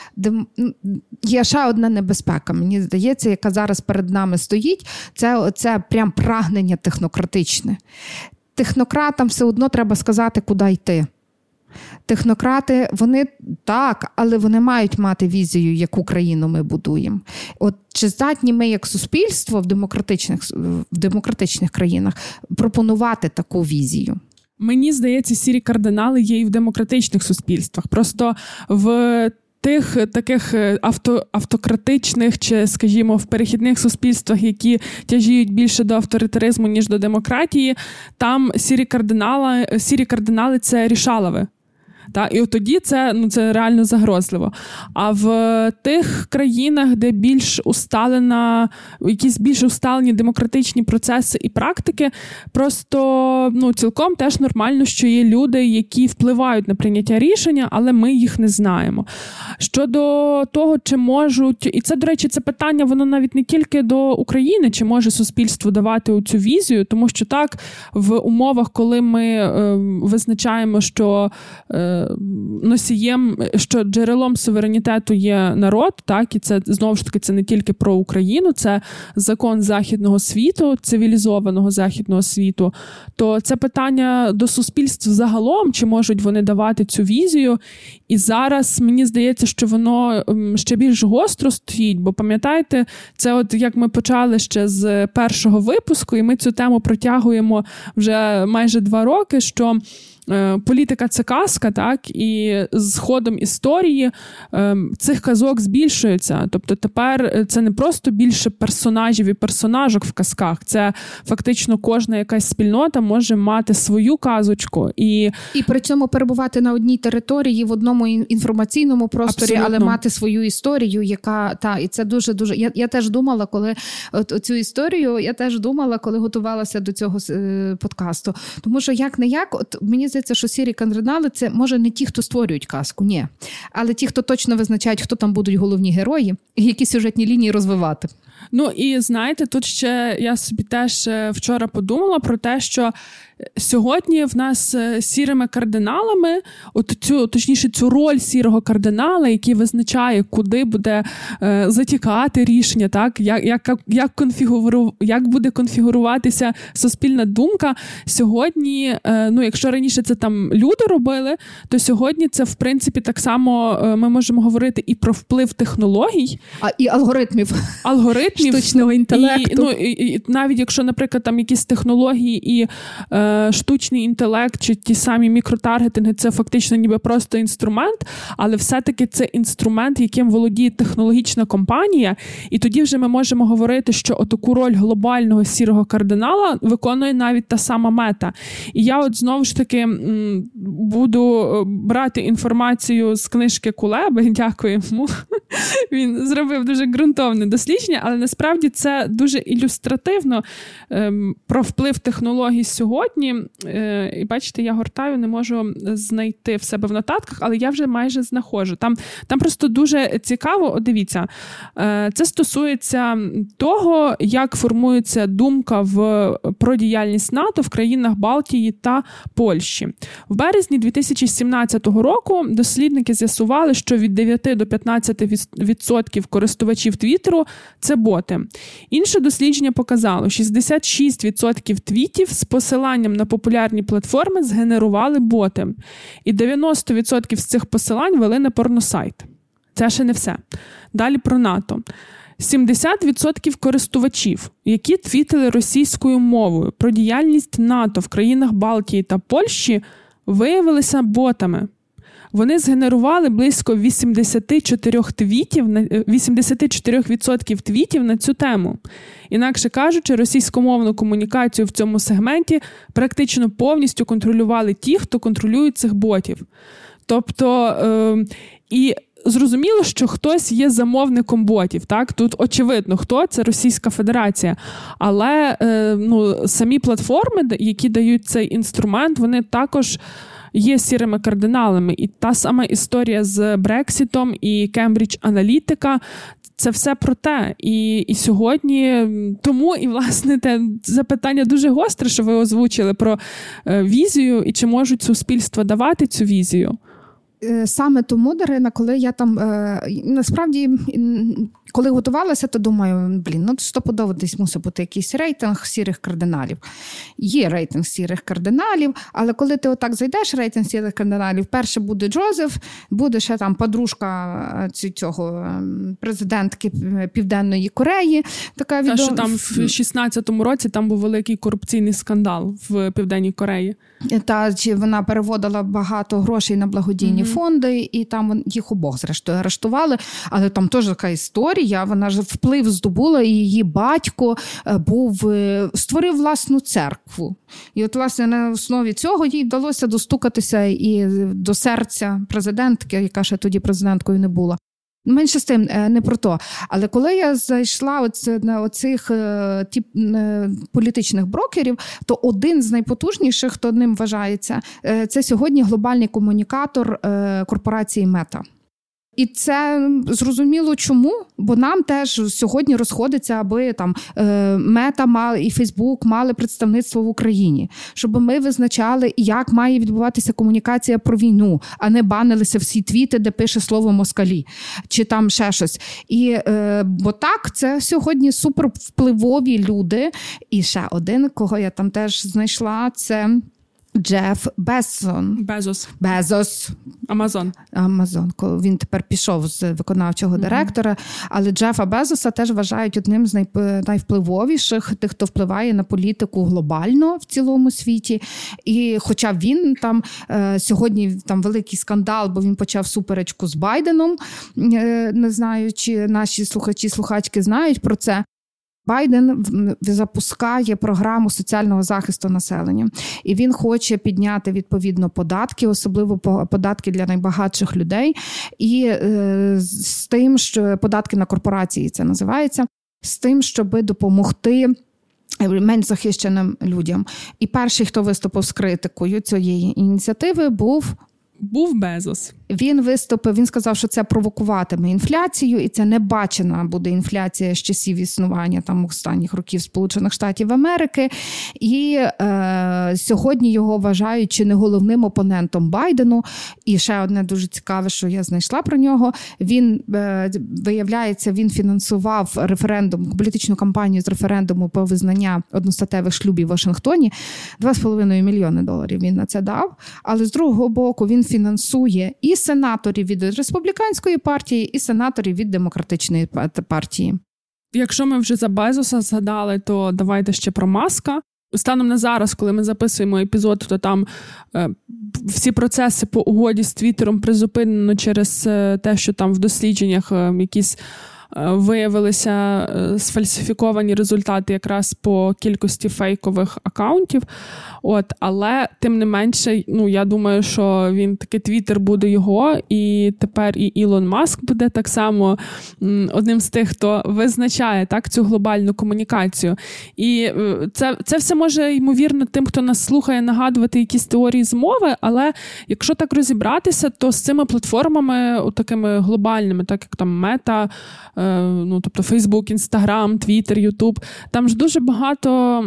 Speaker 1: є ще одна небезпека, мені здається, яка зараз перед нами стоїть, це, це прям прагнення технократичне технократам все одно треба сказати, куди йти. Технократи, вони так, але вони мають мати візію, яку країну ми будуємо. От чи здатні ми, як суспільство в демократичних в демократичних країнах, пропонувати таку візію?
Speaker 2: Мені здається, сірі кардинали є і в демократичних суспільствах. Просто в тих таких е, авто, автократичних чи, скажімо, в перехідних суспільствах, які тяжіють більше до авторитаризму, ніж до демократії, там сірі кардинали, сірі кардинали це рішалови. Та? І от тоді це ну, це реально загрозливо. А в тих країнах, де більш усталена, якісь більш усталені демократичні процеси і практики, просто ну, цілком теж нормально, що є люди, які впливають на прийняття рішення, але ми їх не знаємо. Щодо того, чи можуть, і це, до речі, це питання, воно навіть не тільки до України, чи може суспільство давати цю візію, тому що так, в умовах, коли ми е, визначаємо, що. Е, носієм, що джерелом суверенітету є народ, так і це знову ж таки це не тільки про Україну, це закон західного світу, цивілізованого західного світу. То це питання до суспільств загалом, чи можуть вони давати цю візію. І зараз мені здається, що воно ще більш гостро стоїть, бо пам'ятаєте, це от як ми почали ще з першого випуску, і ми цю тему протягуємо вже майже два роки. що політика це казка, так і з ходом історії ем, цих казок збільшується. Тобто тепер це не просто більше персонажів і персонажок в казках, це фактично кожна якась спільнота може мати свою казочку і
Speaker 1: і при цьому перебувати на одній території в одному інформаційному просторі, Абсолютно. але мати свою історію, яка та і це дуже дуже. Я я теж думала, коли от цю історію я теж думала, коли готувалася до цього е, подкасту. Тому що як не як, от мені здається, здається, що сірі кардинали це може не ті, хто створюють казку, ні. Але ті, хто точно визначають, хто там будуть головні герої, і які сюжетні лінії розвивати.
Speaker 2: Ну і знаєте, тут ще я собі теж е, вчора подумала про те, що Сьогодні в нас е, сірими кардиналами, от цю точніше, цю роль сірого кардинала, який визначає, куди буде е, затікати рішення, так як як, як, конфігуру, як буде конфігуруватися суспільна думка. Сьогодні, е, ну якщо раніше це там люди робили, то сьогодні це в принципі так само е, ми можемо говорити і про вплив технологій,
Speaker 1: а і алгоритмів
Speaker 2: алгоритмів
Speaker 1: штучного інтелекту.
Speaker 2: І, ну, і, і навіть якщо, наприклад, там якісь технології і. Е, штучний інтелект чи ті самі мікротаргетинги це фактично ніби просто інструмент, але все-таки це інструмент, яким володіє технологічна компанія. І тоді вже ми можемо говорити, що отаку роль глобального сірого кардинала виконує навіть та сама мета. І я, от знову ж таки, буду е, брати інформацію з книжки Кулеби. Дякую йому. Він зробив дуже ґрунтовне дослідження, але насправді це дуже ілюстративно ем, про вплив технологій сьогодні сьогодні, е, і бачите, я гортаю, не можу знайти в себе в нотатках, але я вже майже знаходжу. Там там просто дуже цікаво, дивіться, е, це стосується того, як формується думка в про діяльність НАТО в країнах Балтії та Польщі. В березні 2017 року дослідники з'ясували, що від 9 до 15% користувачів Твіттеру це боти. Інше дослідження показало, 66% твітів з посиланням посиланням на популярні платформи згенерували боти, і 90% з цих посилань вели на порносайт. Це ще не все. Далі про НАТО. 70% користувачів, які твітили російською мовою про діяльність НАТО в країнах Балтії та Польщі, виявилися ботами. Вони згенерували близько 84 твітів 84% е, твітів на цю тему. Інакше кажучи, російськомовну комунікацію в цьому сегменті практично повністю контролювали ті, хто контролює цих ботів. Тобто е, і. Зрозуміло, що хтось є замовником ботів. Так тут очевидно, хто це Російська Федерація. Але е, ну, самі платформи, які дають цей інструмент, вони також є сірими кардиналами. І та сама історія з Брексітом і Кембридж Аналітика. Це все про те. І і сьогодні тому і власне те запитання дуже гостре, що ви озвучили про е, візію, і чи можуть суспільства давати цю візію.
Speaker 1: Е, саме тому, Дарина, коли я там е, насправді коли готувалася, то думаю, блін, ну стопудово десь мусить бути якийсь рейтинг сірих кардиналів. Є рейтинг сірих кардиналів, але коли ти отак зайдеш, рейтинг сірих кардиналів, перше буде Джозеф, буде ще там подружка е, цього президентки Південної Кореї. Така відом...
Speaker 2: Та, що там в 16-му році там був великий корупційний скандал в Південній Кореї.
Speaker 1: Та чи вона переводила багато грошей на благодійні mm-hmm. фонди, і там їх обох зрештою арештували. Але там теж така історія. Вона ж вплив здобула, і її батько е, був е, створив власну церкву. І, от, власне, на основі цього їй вдалося достукатися і до серця президентки, яка ще тоді президенткою не була. Менше з тим е, не про то. Але коли я зайшла оце, на оцих е, е, політичних брокерів, то один з найпотужніших, хто ним вважається, це сьогодні глобальний комунікатор корпорації Мета. І це зрозуміло чому, бо нам теж сьогодні розходиться, аби там е, мета мали і Фейсбук мали представництво в Україні, щоб ми визначали, як має відбуватися комунікація про війну, а не банилися всі твіти, де пише слово москалі чи там ще щось. І е, бо так, це сьогодні супервпливові люди. І ще один, кого я там теж знайшла, це. Джеф Безсон.
Speaker 2: Безос.
Speaker 1: Безос.
Speaker 2: Амазон.
Speaker 1: Амазон. Він тепер пішов з виконавчого mm-hmm. директора. Але Джефа Безоса теж вважають одним з найвпливовіших, тих, хто впливає на політику глобально в цілому світі. І хоча він там е, сьогодні там великий скандал, бо він почав суперечку з Байденом. Е, не знаю, чи наші слухачі слухачки знають про це. Байден запускає програму соціального захисту населення, і він хоче підняти відповідно податки, особливо податки для найбагатших людей, і е, з тим, що податки на корпорації це називається, з тим, щоб допомогти. менш захищеним людям. І перший, хто виступив з критикою цієї ініціативи, був.
Speaker 2: Був Безос.
Speaker 1: Він виступив, він сказав, що це провокуватиме інфляцію, і це не бачена буде інфляція з часів існування там останніх років Сполучених Штатів Америки. І е, сьогодні його вважають чи не головним опонентом Байдену. І ще одне дуже цікаве, що я знайшла про нього. Він е, виявляється, він фінансував референдум, політичну кампанію з референдуму по визнання одностатевих шлюбів в Вашингтоні. 2,5 мільйони доларів він на це дав. Але з другого боку він фінансує і сенаторів від республіканської партії, і сенаторів від демократичної партії.
Speaker 2: Якщо ми вже за Безоса згадали, то давайте ще про маска. Станом на зараз, коли ми записуємо епізод, то там е, всі процеси по угоді з Твіттером призупинено через е, те, що там в дослідженнях е, якісь виявилися е, сфальсифіковані результати якраз по кількості фейкових акаунтів. От, Але тим не менше, ну я думаю, що він таки Твіттер буде його, і тепер і Ілон Маск буде так само одним з тих, хто визначає так цю глобальну комунікацію. І е, це це все може ймовірно тим, хто нас слухає, нагадувати якісь теорії змови. Але якщо так розібратися, то з цими платформами, такими глобальними, так як там мета. Е, ну тобто Фейсбук, Інстаграм, Твіттер, Ютуб. Там ж дуже багато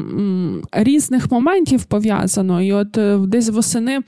Speaker 2: різних моментів пов'язано. І от е, десь восени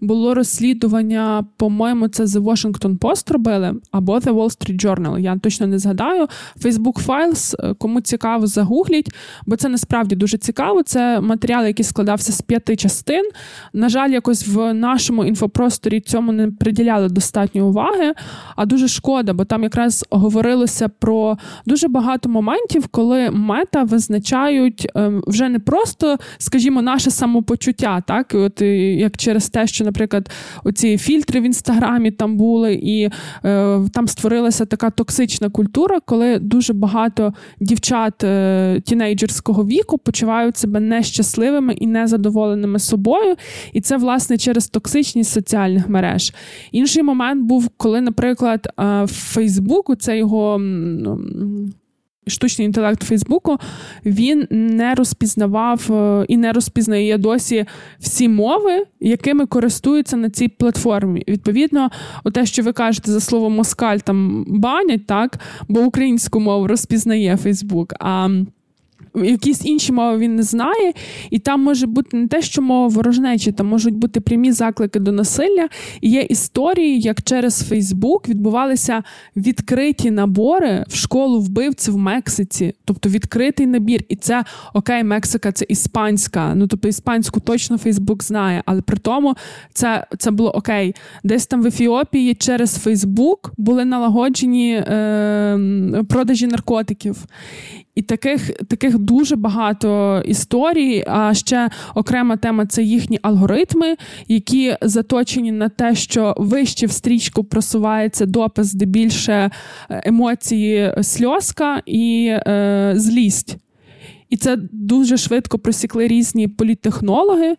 Speaker 2: було розслідування, по-моєму, це The Washington Post робили, або The Wall Street Journal. Я точно не згадаю. Facebook Files, е, кому цікаво, загугліть, бо це насправді дуже цікаво. Це матеріал, який складався з п'яти частин. На жаль, якось в нашому інфопросторі цьому не приділяли достатньо уваги, а дуже шкода, бо там якраз говорилося про дуже багато моментів, коли мета визначають ем, вже не просто, скажімо, наше самопочуття, так от як через те, що, наприклад, оці фільтри в інстаграмі там були, і е, там створилася така токсична культура, коли дуже багато дівчат е, тінейджерського віку почувають себе нещасливими і незадоволеними собою. І це власне через токсичність соціальних мереж. Інший момент був, коли, наприклад, е, в Фейсбуку це його штучний інтелект Фейсбуку він не розпізнавав е, і не розпізнає досі всі мови, якими користуються на цій платформі. Відповідно, те, що ви кажете за слово москаль, там банять, так, бо українську мову розпізнає Фейсбук. а якісь інші мови він не знає, і там може бути не те, що мова ворожнечі, там можуть бути прямі заклики до насилля. І є історії, як через Фейсбук відбувалися відкриті набори в школу вбивців в Мексиці, тобто відкритий набір. І це окей, Мексика це іспанська. Ну тобто іспанську точно Фейсбук знає, але при тому це це було окей. Десь там в Ефіопії через Фейсбук були налагоджені е, продажі наркотиків. І таких таких дуже багато історій. А ще окрема тема це їхні алгоритми, які заточені на те, що вище в стрічку просувається допис, де більше е, емоції сльозка і е, злість. І це дуже швидко просікли різні політтехнологи,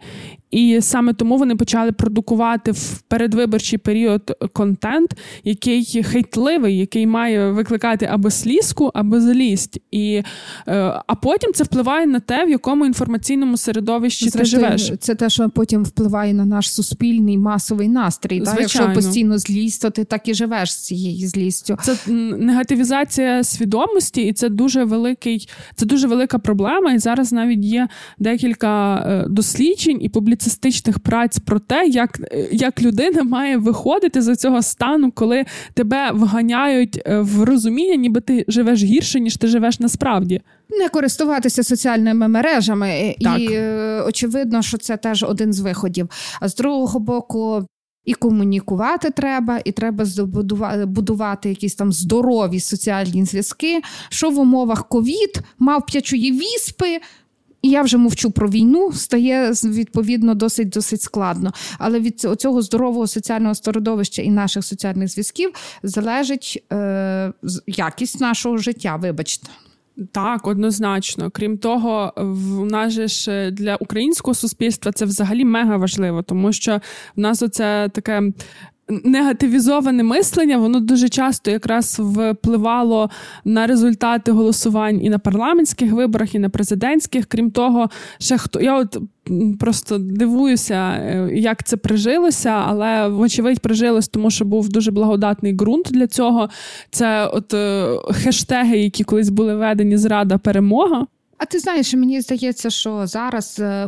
Speaker 2: і саме тому вони почали продукувати в передвиборчий період контент, який хейтливий, який має викликати або слізку, або злість. І, е, А потім це впливає на те, в якому інформаційному середовищі Зрештою, ти живеш.
Speaker 1: Це те, що потім впливає на наш суспільний масовий настрій. Так? Якщо постійно злість, то ти так і живеш з цією злістю.
Speaker 2: Це негативізація свідомості, і це дуже великий, це дуже велика проблема. І зараз навіть є декілька е, досліджень і публікацій публіцистичних праць про те, як як людина має виходити з цього стану, коли тебе вганяють е, в розуміння, ніби ти живеш гірше, ніж ти живеш насправді.
Speaker 1: Не користуватися соціальними мережами, так. і е, очевидно, що це теж один з виходів. А з другого боку. І комунікувати треба, і треба будувати якісь там здорові соціальні зв'язки. Що в умовах ковід мав п'ячої віспи, і я вже мовчу про війну, стає відповідно досить досить складно. Але від цього здорового соціального середовища і наших соціальних зв'язків залежить е, якість нашого життя. Вибачте.
Speaker 2: Так, однозначно. Крім того, в нас же ж для українського суспільства це взагалі мега важливо, тому що в нас оце таке негативізоване мислення, воно дуже часто якраз впливало на результати голосувань і на парламентських виборах, і на президентських. Крім того, ще хто я от просто дивуюся, е, як це прижилося, але вочевидь прижилось, тому що був дуже благодатний ґрунт для цього. Це от е, хештеги, які колись були введені зрада перемога.
Speaker 1: А ти знаєш, мені здається, що зараз е,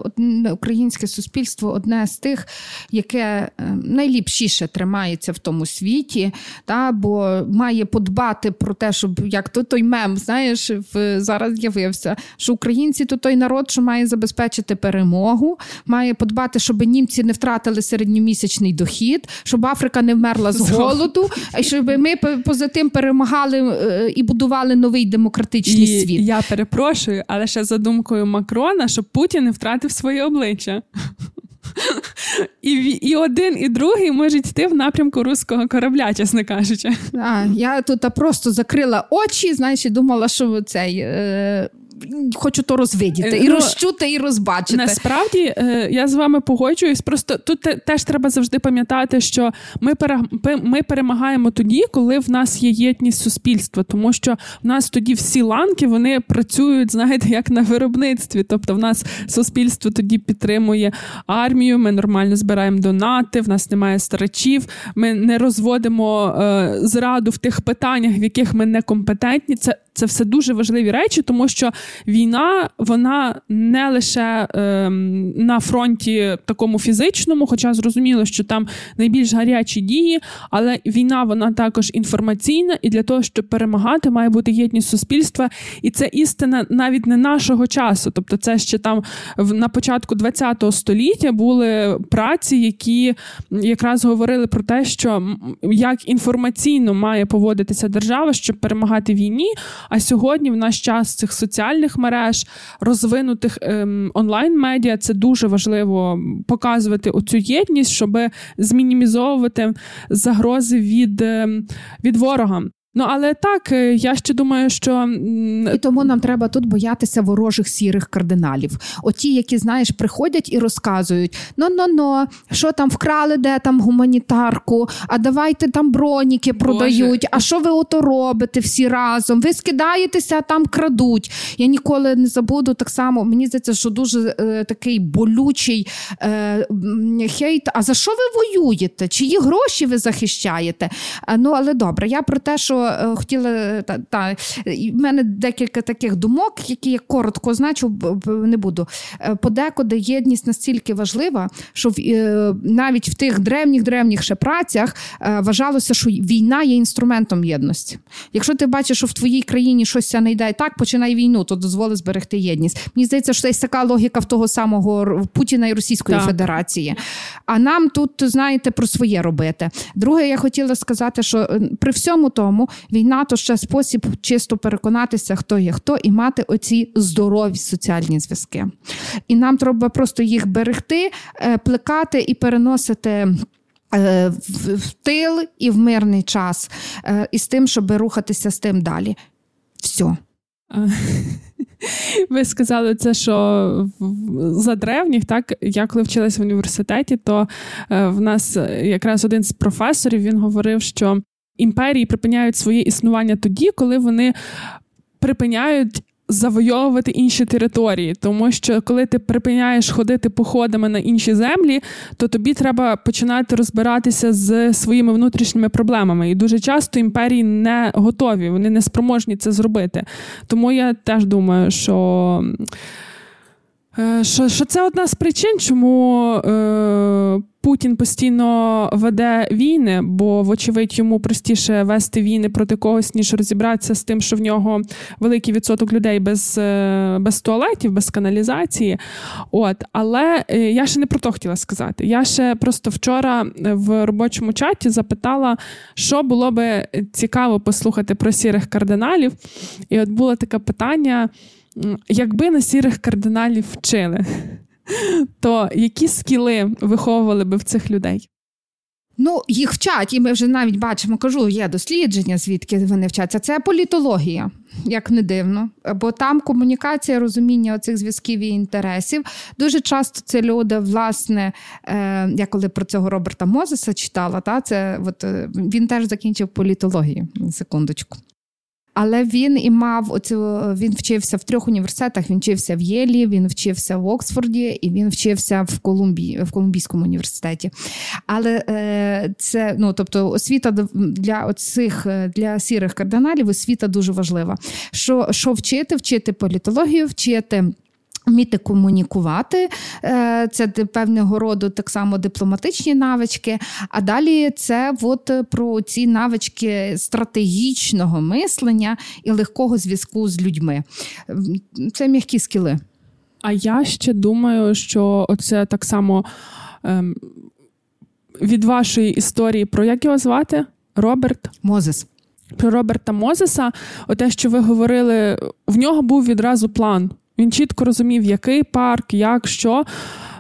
Speaker 1: українське суспільство одне з тих, яке е, найліпшіше тримається в тому світі, та, бо має подбати про те, щоб як то той мем, знаєш, в, зараз з'явився, що українці то той народ, що має забезпечити перемогу, має подбати, щоб німці не втратили середньомісячний дохід, щоб Африка не вмерла з голоду, а щоб ми поза тим перемагали е, і будували новий демократичний
Speaker 2: і
Speaker 1: світ.
Speaker 2: Я перепрошую але ще за думкою Макрона, щоб Путін не втратив своє обличчя. І і один, і другий можуть йти в напрямку руського корабля, чесно кажучи.
Speaker 1: А, Я тут просто закрила очі, знаєш, і думала, що цей. Е, хочу то розвидіти, і ну, розчути, і розбачити.
Speaker 2: Насправді е, я з вами погоджуюсь. Просто тут теж треба завжди пам'ятати, що ми ми перемагаємо тоді, коли в нас є єдність суспільства, тому що в нас тоді всі ланки вони працюють, знаєте, як на виробництві. Тобто, в нас суспільство тоді підтримує армію. Ми нормально збираємо донати, в нас немає старачів. Ми не розводимо е, зраду в тих питаннях, в яких ми некомпетентні. Це це все дуже важливі речі, тому що війна вона не лише е, на фронті такому фізичному, хоча зрозуміло, що там найбільш гарячі дії, але війна вона також інформаційна, і для того, щоб перемагати, має бути єдність суспільства. І це істина навіть не нашого часу. Тобто, це ще там на початку ХХ століття були праці, які якраз говорили про те, що як інформаційно має поводитися держава, щоб перемагати війні. А сьогодні в наш час цих соціальних мереж, розвинутих ем, онлайн-медіа, це дуже важливо показувати оцю єдність, щоб змінімізовувати загрози від, ем, від ворога. Ну, але так, е, я ще думаю, що
Speaker 1: і тому нам треба тут боятися ворожих сірих кардиналів. Оті, які, знаєш, приходять і розказують: ну-ну-ну, що там вкрали, де там гуманітарку, а давайте там броніки продають. А що ви ото робите всі разом? Ви скидаєтеся, а там крадуть. Я ніколи не забуду так само. Мені здається, що дуже е, такий болючий е, хейт. А за що ви воюєте? Чиї гроші ви захищаєте? А, ну, але добре, я про те, що. Е, хотіла та, та в мене декілька таких думок, які я коротко значу, не буду. Е, подекуди єдність настільки важлива, що е, навіть в тих древніх древніх ще працях вважалося, що війна є інструментом єдності. Якщо ти бачиш, що в твоїй країні щось не йде так, починай війну, то дозволи зберегти єдність. Мені здається, що це така логіка в того самого Путіна і Російської так. Федерації. А нам тут, знаєте, про своє робити. Друге, я хотіла сказати, що при всьому тому війна то ще спосіб чисто переконатися, хто є хто, і мати оці здорові соціальні зв'язки. І нам треба просто їх берегти, е, плекати і переносити. Е, в тил і в мирний час, е, і з тим, щоб рухатися з тим далі. Все.
Speaker 2: Ви сказали це, що за древніх, так я коли вчилася в університеті, то в нас якраз один з професорів він говорив, що імперії припиняють своє існування тоді, коли вони припиняють. Завойовувати інші території, тому що коли ти припиняєш ходити походами на інші землі, то тобі треба починати розбиратися з своїми внутрішніми проблемами. І дуже часто імперії не готові, вони не спроможні це зробити. Тому я теж думаю, що що що це одна з причин, чому е, Путін постійно веде війни, бо, вочевидь, йому простіше вести війни проти когось, ніж розібратися з тим, що в нього великий відсоток людей без е, без туалетів, без каналізації. От, Але е, я ще не про то хотіла сказати. Я ще просто вчора в робочому чаті запитала, що було би цікаво послухати про сірих кардиналів. І от було таке питання. Якби на сірих кардиналів вчили, то які скіли виховували би в цих людей?
Speaker 1: Ну, їх вчать, і ми вже навіть бачимо, кажу, є дослідження, звідки вони вчаться. Це політологія, як не дивно. Бо там комунікація, розуміння цих зв'язків і інтересів. Дуже часто це люди, власне, е, я коли про цього Роберта Мозеса читала, та, це от, е, він теж закінчив політологію. Секундочку. Але він і мав оцю, він вчився в трьох університетах. Він вчився в Єлі, він вчився в Оксфорді і він вчився в Колумбії, в Колумбійському університеті. Але е, це ну тобто освіта для оцих для сірих кардиналів освіта дуже важлива. Що, Що вчити? Вчити політологію, вчити. Вміти комунікувати, е, це певного роду так само дипломатичні навички. А далі це от про ці навички стратегічного мислення і легкого зв'язку з людьми. Це м'які скіли.
Speaker 2: А я ще думаю, що це так само ем, від вашої історії про як його звати? Роберт
Speaker 1: Мозес.
Speaker 2: Про Роберта Мозеса, те, що ви говорили, в нього був відразу план. Він чітко розумів, який парк, як що.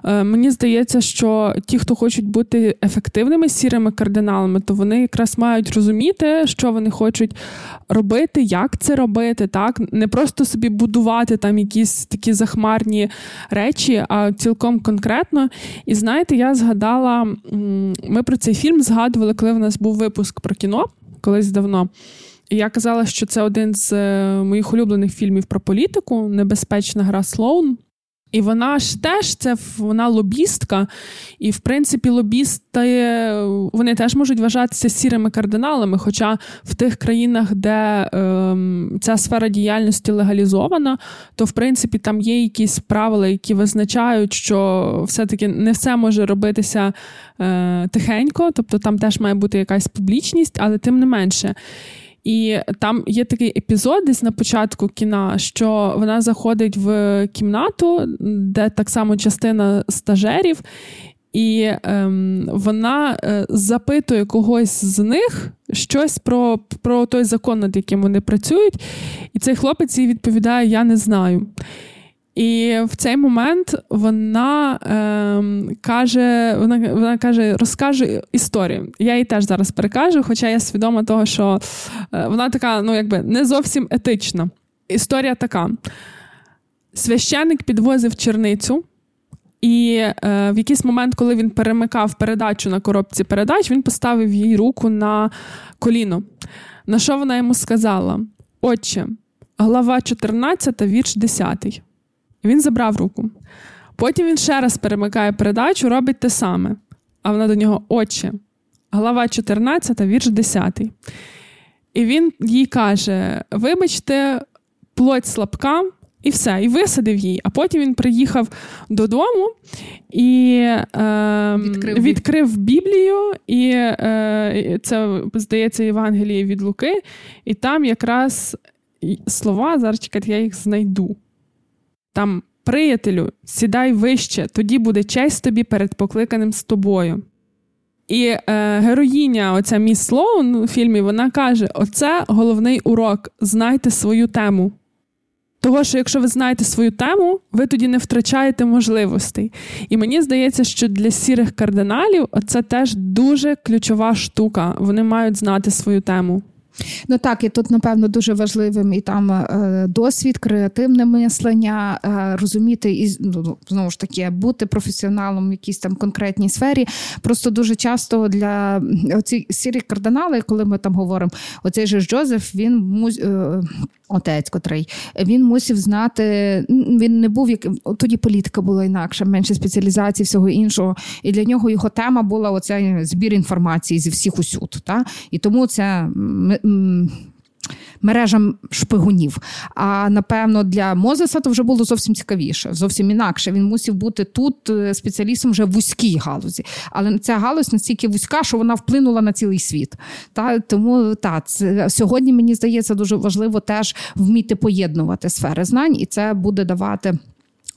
Speaker 2: Е, мені здається, що ті, хто хочуть бути ефективними сірими кардиналами, то вони якраз мають розуміти, що вони хочуть робити, як це робити, так не просто собі будувати там якісь такі захмарні речі, а цілком конкретно. І знаєте, я згадала, ми про цей фільм згадували, коли в нас був випуск про кіно колись давно. Я казала, що це один з е, моїх улюблених фільмів про політику Небезпечна гра Слоун. І вона ж теж це вона лобістка, і в принципі лобісти вони теж можуть вважатися сірими кардиналами. Хоча в тих країнах, де е, ця сфера діяльності легалізована, то в принципі там є якісь правила, які визначають, що все-таки не все може робитися е, тихенько, тобто там теж має бути якась публічність, але тим не менше. І там є такий епізод десь на початку кіна, що вона заходить в кімнату, де так само частина стажерів, і ем, вона е, запитує когось з них щось про про той закон, над яким вони працюють. І цей хлопець їй відповідає: Я не знаю. І в цей момент вона е, каже: вона вона каже, розкаже історію. Я їй теж зараз перекажу, хоча я свідома того, що е, вона така, ну якби не зовсім етична. Історія така: священник підвозив черницю. І е, в якийсь момент, коли він перемикав передачу на коробці передач, він поставив їй руку на коліно. На що вона йому сказала? Отче, глава 14, вірш 10. Він забрав руку. Потім він ще раз перемикає передачу, робить те саме. А вона до нього Отче, глава 14, вірш 10. І він їй каже: Вибачте, плоть слабка, і все, і висадив її. А потім він приїхав додому і е, відкрив, відкрив Біблію, і е, це, здається, Євангеліє від Луки, і там якраз слова, зараз чекайте, я їх знайду. Там, приятелю, сідай вище, тоді буде честь тобі перед покликаним з тобою. І е, героїня, оця міс Слоун у фільмі, вона каже: оце головний урок. Знайте свою тему. Того, що якщо ви знаєте свою тему, ви тоді не втрачаєте можливостей. І мені здається, що для сірих кардиналів це теж дуже ключова штука. Вони мають знати свою тему.
Speaker 1: Ну так, і тут, напевно, дуже важливим і там е, досвід, креативне мислення, е, розуміти і ну, знову ж таки бути професіоналом в якійсь там конкретній сфері. Просто дуже часто для оці сірі кардинали, коли ми там говоримо, оцей же Джозеф, він е, отець, котрий він мусив знати. Він не був як тоді політика була інакша, менше спеціалізації, всього іншого. І для нього його тема була оцей збір інформації зі всіх усюд. Та? І тому це мережам шпигунів. А напевно, для Мозеса то вже було зовсім цікавіше, зовсім інакше. Він мусив бути тут е, спеціалістом вже в вузькій галузі. Але ця галузь настільки вузька, що вона вплинула на цілий світ. Та Тому та, це, сьогодні мені здається дуже важливо теж вміти поєднувати сфери знань, і це буде давати.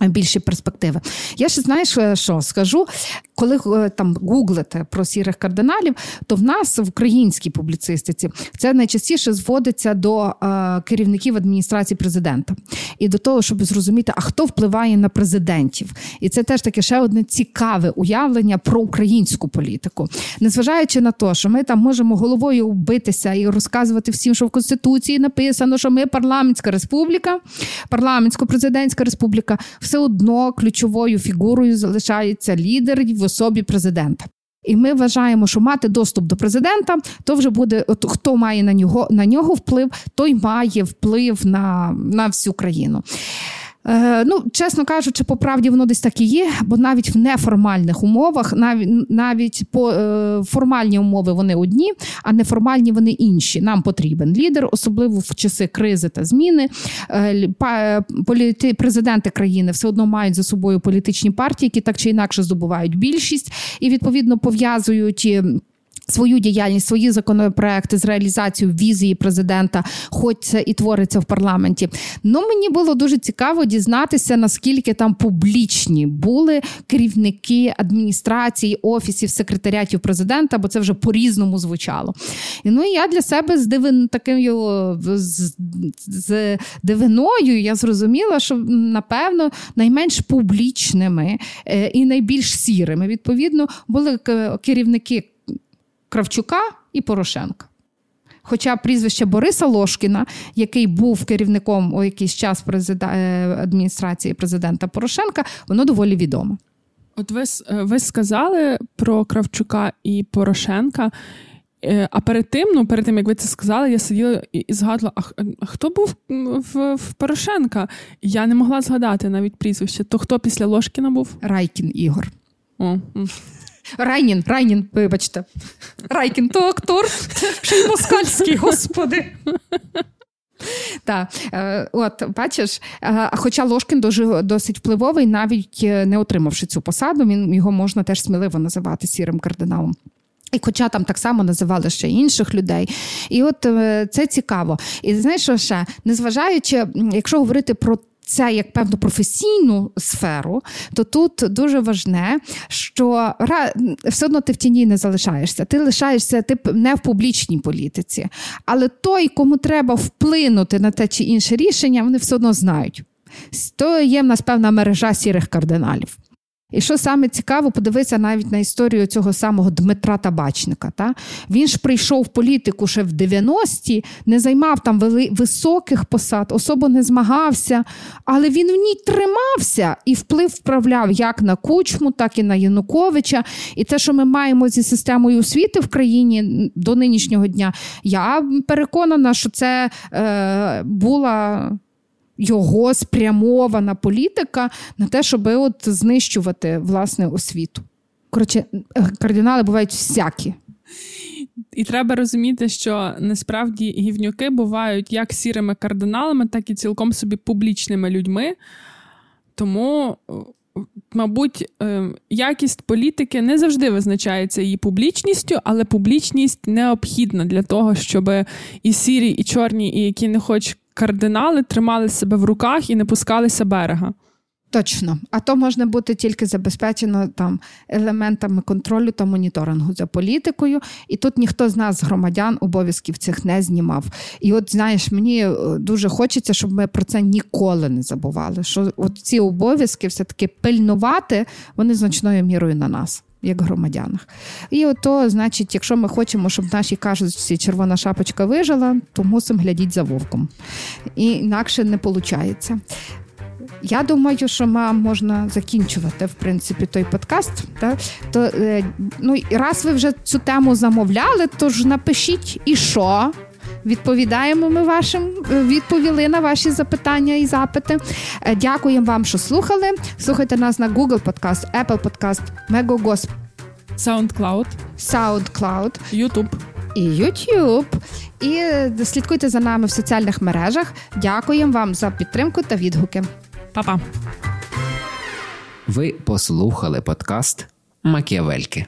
Speaker 1: Більші перспективи. Я ще знаєш, е, що скажу, коли е, там гуглите про сірих кардиналів, то в нас в українській публіцистиці це найчастіше зводиться до е, керівників адміністрації президента і до того, щоб зрозуміти, а хто впливає на президентів. І це теж таке ще одне цікаве уявлення про українську політику, незважаючи на те, що ми там можемо головою вбитися і розказувати всім, що в конституції написано, що ми парламентська республіка, парламентсько-президентська республіка все одно ключовою фігурою залишається лідер в особі президента. І ми вважаємо, що мати доступ до президента, то вже буде от, хто має на нього на нього вплив, той має вплив на, на всю країну. Е, ну, чесно кажучи, по правді воно десь так і є, бо навіть в неформальних умовах, навіть навіть по е, формальні умови вони одні, а неформальні вони інші. Нам потрібен лідер, особливо в часи кризи та зміни. Е, політи, президенти країни все одно мають за собою політичні партії, які так чи інакше здобувають більшість і відповідно пов'язують свою діяльність, свої законопроекти з реалізацією візії президента, хоч це і твориться в парламенті. Ну мені було дуже цікаво дізнатися, наскільки там публічні були керівники адміністрації, офісів, секретаріатів президента, бо це вже по-різному звучало. І ну я для себе з дивин з, дивиною я зрозуміла, що напевно найменш публічними е, і найбільш сірими відповідно були керівники Кравчука і Порошенка. Хоча прізвище Бориса Лошкіна, який був керівником у якийсь час презида... Е, адміністрації президента Порошенка, воно доволі відоме.
Speaker 2: От ви е, ви сказали про Кравчука і Порошенка. Е, а перед тим, ну перед тим як ви це сказали, я сиділа і згадувала, а хто був в, в Порошенка? Я не могла згадати навіть прізвище. То хто після Лошкіна був?
Speaker 1: Райкін Ігор.
Speaker 2: О,
Speaker 1: Райнін, Райнін, вибачте. Райкін то актор, й москальський, господи. Так, е, от бачиш, е, хоча Ложкін дуже досить впливовий, навіть е, не отримавши цю посаду, він його можна теж сміливо називати сірим кардиналом. І хоча там так само називали ще інших людей, і от це цікаво. І знаєш, що ще незважаючи, якщо говорити про це як певну професійну сферу, то тут дуже важне, що все одно ти в тіні не залишаєшся. Ти лишаєшся ти не в публічній політиці. Але той, кому треба вплинути на те чи інше рішення, вони все одно знають. То є в нас певна мережа сірих кардиналів. І що саме цікаво, подивитися навіть на історію цього самого Дмитра Табачника. Та? Він ж прийшов в політику ще в 90-ті, не займав там вели... високих посад, особо не змагався, але він в ній тримався і вплив вправляв як на Кучму, так і на Януковича. І те, що ми маємо зі системою освіти в країні до нинішнього дня, я переконана, що це е, була його спрямована політика на те, щоб от знищувати власне освіту. Коротше, кардинали бувають всякі.
Speaker 2: І треба розуміти, що насправді гівнюки бувають як сірими кардиналами, так і цілком собі публічними людьми. Тому, мабуть, е, якість політики не завжди визначається її публічністю, але публічність необхідна для того, щоб і сірі, і чорні, і які не хоч кардинали тримали себе в руках і не пускалися берега.
Speaker 1: Точно, а то можна бути тільки забезпечено там елементами контролю та моніторингу за політикою, і тут ніхто з нас, громадян, обов'язків цих не знімав. І от знаєш, мені е, дуже хочеться, щоб ми про це ніколи не забували. Що от ці обов'язки все таки пильнувати, вони значною мірою на нас як громадянах. І ото, значить, якщо ми хочемо, щоб наші кажуть, червона шапочка вижила, то мусимо глядіти за вовком. І інакше не виходить. Я думаю, що мам можна закінчувати в принципі той подкаст. Так? То е, ну раз ви вже цю тему замовляли, то ж напишіть і що. Відповідаємо ми вашим, е, відповіли на ваші запитання і запити. Е, дякуємо вам, що слухали. Слухайте нас на Google Podcast, Apple Podcast, Megogospel,
Speaker 2: SoundCloud,
Speaker 1: SoundCloud,
Speaker 2: YouTube.
Speaker 1: І YouTube. І е, слідкуйте за нами в соціальних мережах. Дякуємо вам за підтримку та відгуки.
Speaker 2: Па-па.
Speaker 3: Ви послухали подкаст Макіавельки.